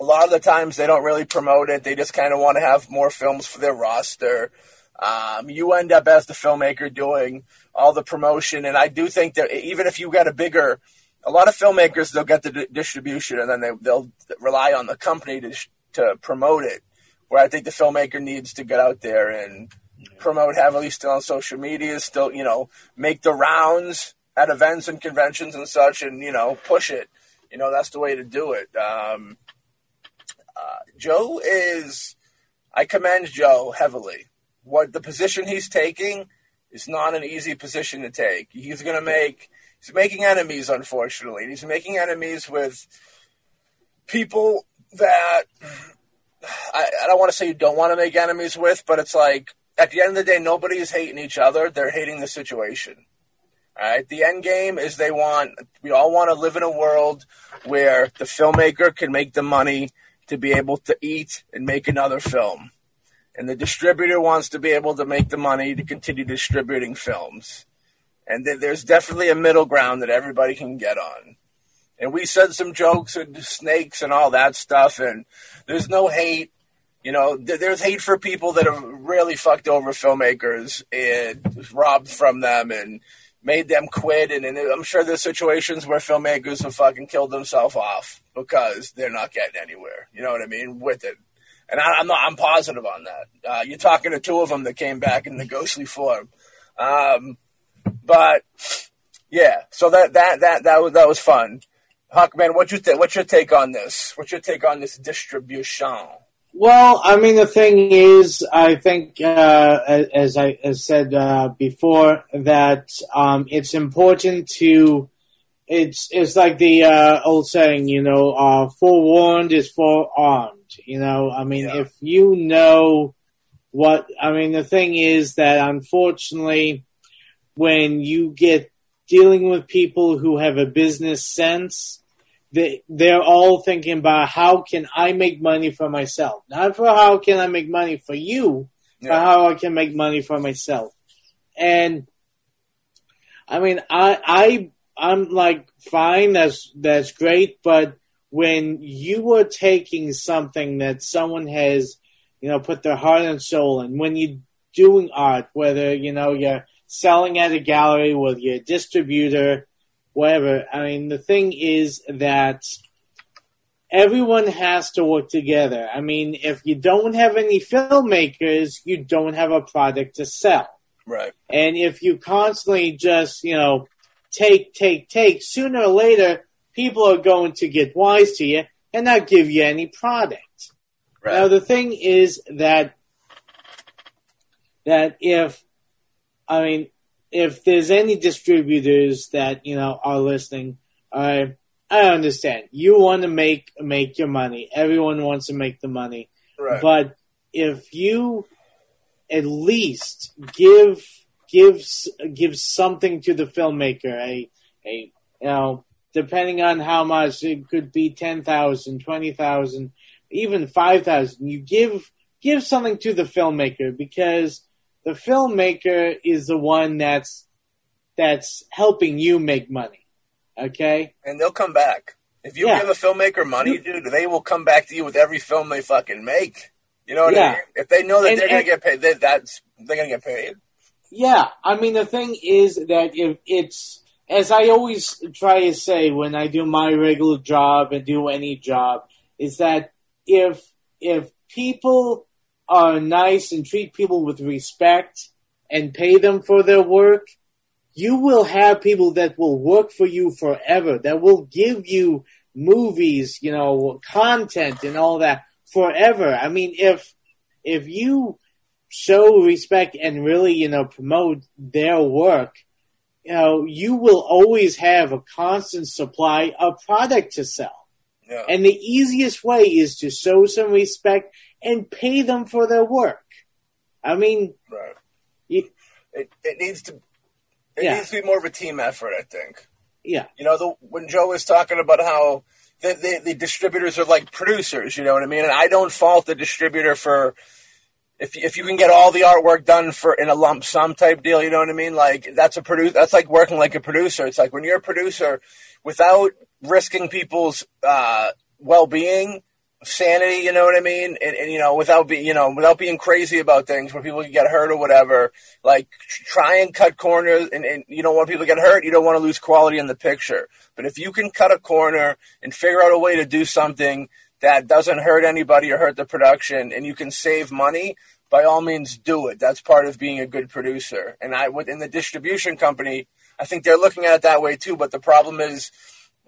A lot of the times they don't really promote it; they just kind of want to have more films for their roster. Um, you end up as the filmmaker doing all the promotion, and I do think that even if you got a bigger, a lot of filmmakers they'll get the di- distribution and then they they'll rely on the company to to promote it. Where I think the filmmaker needs to get out there and promote heavily still on social media, still, you know, make the rounds at events and conventions and such and, you know, push it. You know, that's the way to do it. Um, uh, Joe is, I commend Joe heavily. What the position he's taking is not an easy position to take. He's going to make, he's making enemies, unfortunately. He's making enemies with people that I, I don't want to say you don't want to make enemies with, but it's like, at the end of the day, nobody is hating each other. They're hating the situation. All right. The end game is they want, we all want to live in a world where the filmmaker can make the money to be able to eat and make another film. And the distributor wants to be able to make the money to continue distributing films. And th- there's definitely a middle ground that everybody can get on. And we said some jokes and snakes and all that stuff. And there's no hate you know, th- there's hate for people that have really fucked over filmmakers and robbed from them and made them quit. And, and I'm sure there's situations where filmmakers have fucking killed themselves off because they're not getting anywhere. You know what I mean? With it. And I, I'm not, I'm positive on that. Uh, you're talking to two of them that came back in the ghostly form. Um, but Yeah, so that that that that was that was fun. Hawkman, what you think? What's your take on this? What's your take on this distribution? Well, I mean, the thing is, I think, uh, as I as said uh, before, that um, it's important to. It's it's like the uh, old saying, you know, uh, forewarned is forearmed. You know, I mean, Yeah. if you know what, I mean, the thing is that unfortunately, when you get dealing with people who have a business sense, they they're all thinking about how can I make money for myself, not for how can I make money for you, but how I can make money for myself. And I mean, I I I'm like fine, that's that's great, but when you are taking something that someone has, you know, put their heart and soul in, when you're doing art, whether you know you're selling at a gallery, whether you're a distributor, whatever. I mean, the thing is that everyone has to work together. I mean, if you don't have any filmmakers, you don't have a product to sell. Right. And if you constantly just, you know, take, take, take, sooner or later, people are going to get wise to you and not give you any product. Right. Now, the thing is that, that if, I mean, if there's any distributors that, you know, are listening, I, I understand. You want to make, make your money. Everyone wants to make the money. right. But if you at least give give give something to the filmmaker, a a you know, depending on how much it could be ten thousand, twenty thousand, even five thousand. You give give something to the filmmaker because the filmmaker is the one that's that's helping you make money. Okay? and they'll come back. If you Yeah. give a filmmaker money, dude, they will come back to you with every film they fucking make. You know what I Yeah. mean? If they know that And- they're gonna get paid, they, that's they're gonna get paid. Yeah, I mean the thing is that if it's as I always try to say when I do my regular job and do any job is that if if people are nice and treat people with respect and pay them for their work, you will have people that will work for you forever, that will give you movies, you know, content and all that forever. I mean, if if you show respect and really, you know, promote their work, you know, you will always have a constant supply of product to sell. Yeah. And the easiest way is to show some respect and pay them for their work. I mean, right. you, It it needs to it Yeah. needs to be more of a team effort, I think. yeah, You know, the, when Joe was talking about how the, the, the distributors are like producers, you know what I mean? And I don't fault the distributor for if if you can get all the artwork done for in a lump sum type deal, you know what I mean? Like that's a produce. That's like working like a producer. It's like when you're a producer, without risking people's uh, well being, sanity, you know what I mean? And, and you know, without being, you know, without being crazy about things where people can get hurt or whatever. Like try and cut corners, and, and you don't want people to get hurt. You don't want to lose quality in the picture. But if you can cut a corner and figure out a way to do something that doesn't hurt anybody or hurt the production, and you can save money, by all means do it. That's part of being a good producer. And I, within the distribution company, I think they're looking at it that way too. But the problem is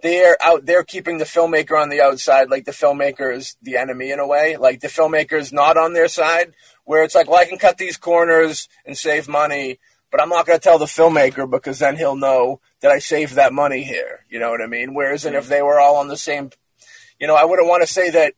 they're out there keeping the filmmaker on the outside, like the filmmaker is the enemy in a way. Like the filmmaker is not on their side, where it's like, well, I can cut these corners and save money, but I'm not going to tell the filmmaker because then he'll know that I saved that money here. You know what I mean? Whereas, and if mm-hmm. they were all on the same, you know, I wouldn't want to say that.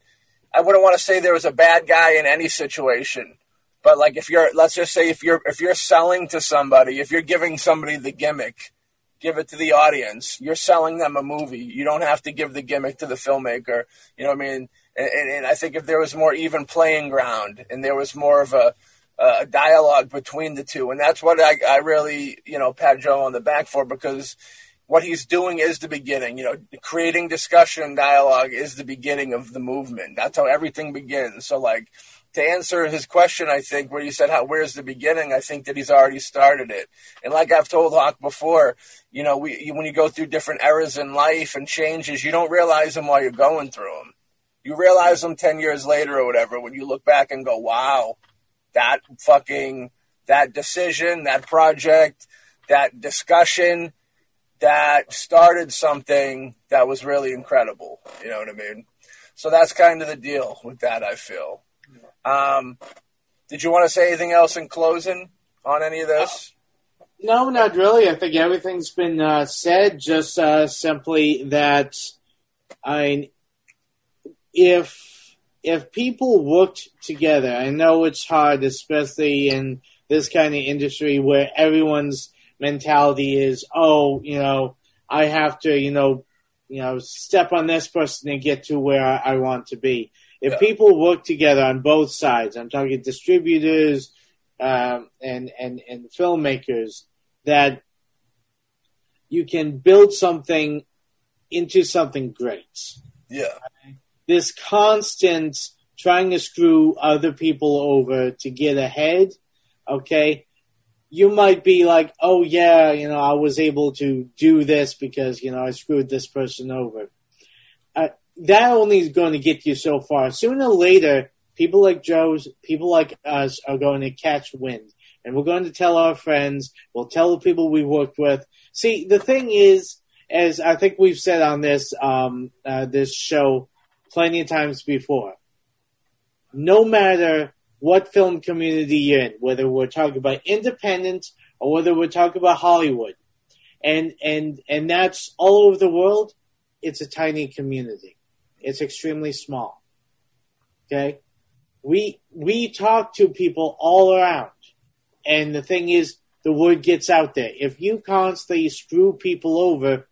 I wouldn't want to say there was a bad guy in any situation. But like if you're let's just say if you're if you're selling to somebody, if you're giving somebody the gimmick, give it to the audience. You're selling them a movie. You don't have to give the gimmick to the filmmaker. You know what I mean? And, and, and I think if there was more even playing ground and there was more of a a dialogue between the two, and that's what I, I really you know pat Joe on the back for because what he's doing is the beginning. You know, creating discussion and dialogue is the beginning of the movement. That's how everything begins. So like to answer his question, I think where you said how where's the beginning, I think that he's already started it. And like I've told Hawk before, you know, we when you go through different eras in life and changes, you don't realize them while you're going through them. You realize them ten years later or whatever when you look back and go, wow, that fucking that decision, that project, that discussion that started something that was really incredible. You know what I mean? So that's kind of the deal with that. I feel. Um, did you want to say anything else in closing on any of this? No, not really. I think everything's been uh, said. Just uh, simply that, I mean, if if people worked together, I know it's hard, especially in this kind of industry where everyone's mentality is, oh, you know, I have to, you know, you know, step on this person and get to where I want to be. If Yeah. people work together on both sides, I'm talking distributors um, and and and filmmakers, that you can build something into something great Yeah, this constant trying to screw other people over to get ahead, okay, you might be like, oh yeah, you know, I was able to do this because, you know, I screwed this person over. That only is going to get you so far. Sooner or later, people like Joe's, people like us are going to catch wind. And we're going to tell our friends, we'll tell the people we worked with. See, the thing is, as I think we've said on this, um, uh, this show, plenty of times before. No matter what film community you're in, whether we're talking about independent or whether we're talking about Hollywood, and and and that's all over the world, it's a tiny community. It's extremely small. Okay, we we talk to people all around, and the thing is, the word gets out there. If you constantly screw people over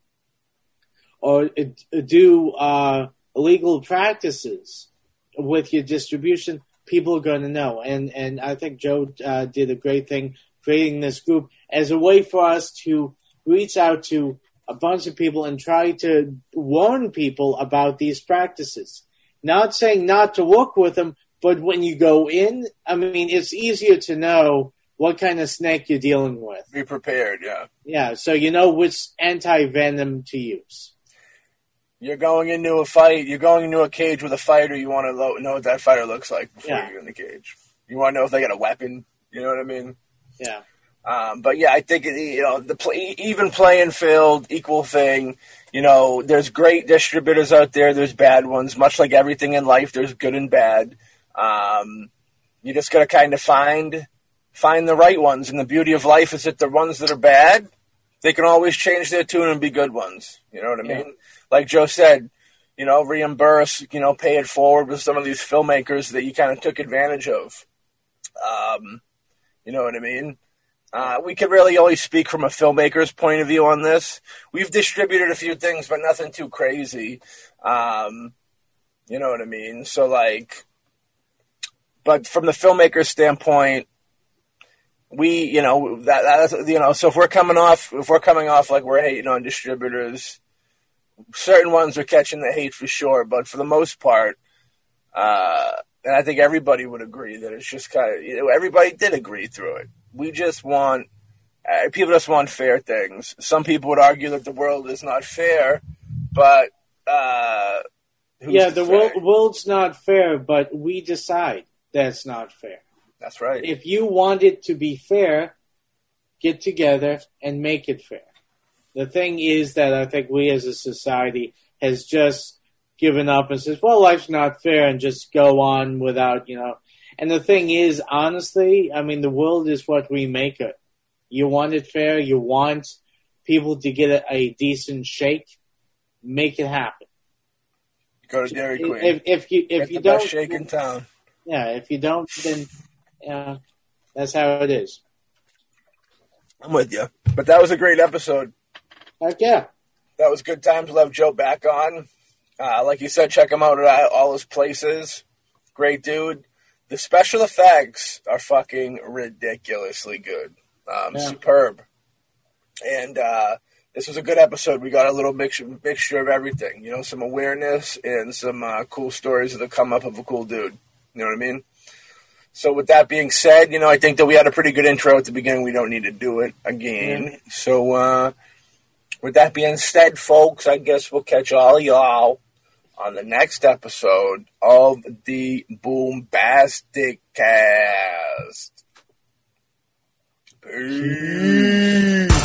or uh, do uh, illegal practices with your distribution, people are going to know. And and I think Joe uh, did a great thing creating this group as a way for us to reach out to a bunch of people and try to warn people about these practices. Not saying not to work with them, but when you go in, I mean, it's easier to know what kind of snake you're dealing with. be prepared. Yeah, Yeah, so you know which anti venom to use. you're going into a fight. You're going into a cage with a fighter. You want to lo- know what that fighter looks like before Yeah. you're in the cage. You want to know if they got a weapon. You know what I mean? Yeah. Um, but yeah, I think you know the play, even playing field, equal thing. You know, there's great distributors out there. There's bad ones. Much like everything in life, there's good and bad. Um, you just got to kind of find find the right ones. And the beauty of life is that the ones that are bad, they can always change their tune and be good ones. You know what I Yeah. mean? Like Joe said, you know, reimburse, you know, pay it forward with some of these filmmakers that you kind of took advantage of. Um, you know what I mean? Uh, we could really only speak from a filmmaker's point of view on this. We've distributed a few things, but nothing too crazy. Um, you know what I mean? So, like, but from the filmmaker's standpoint, we, you know, that, that's, you know, so if we're coming off, if we're coming off like we're hating on distributors, certain ones are catching the hate for sure, but for the most part, uh, and I think everybody would agree that it's just kind of, you know, everybody did agree through it. We just want, uh, people just want fair things. Some people would argue that the world is not fair, but, uh, yeah, the world, world's not fair, but we decide that's not fair. That's right. If you want it to be fair, get together and make it fair. The thing is that I think we as a society has just given up and says, well, life's not fair and just go on without, you know. And the thing is, honestly, I mean, the world is what we make it. You want it fair, you want people to get a, a decent shake, make it happen. Go to Dairy Queen. If, if you if Get you don't, shake in town. yeah, if you don't, then yeah, that's how it is. I'm with you. But that was a great episode. Heck yeah. That was good times. Have Joe back on. Uh, like you said, check him out at all his places. Great dude. The special effects are fucking ridiculously good. Um, Yeah. Superb. And uh, this was a good episode. We got a little mixture, mixture of everything. You know, some awareness and some uh, cool stories of the come up of a cool dude. You know what I mean? So with that being said, you know, I think that we had a pretty good intro at the beginning. We don't need to do it again. So uh, with that being said, folks, I guess we'll catch all y'all on the next episode of the Boombastic Cast. Peace.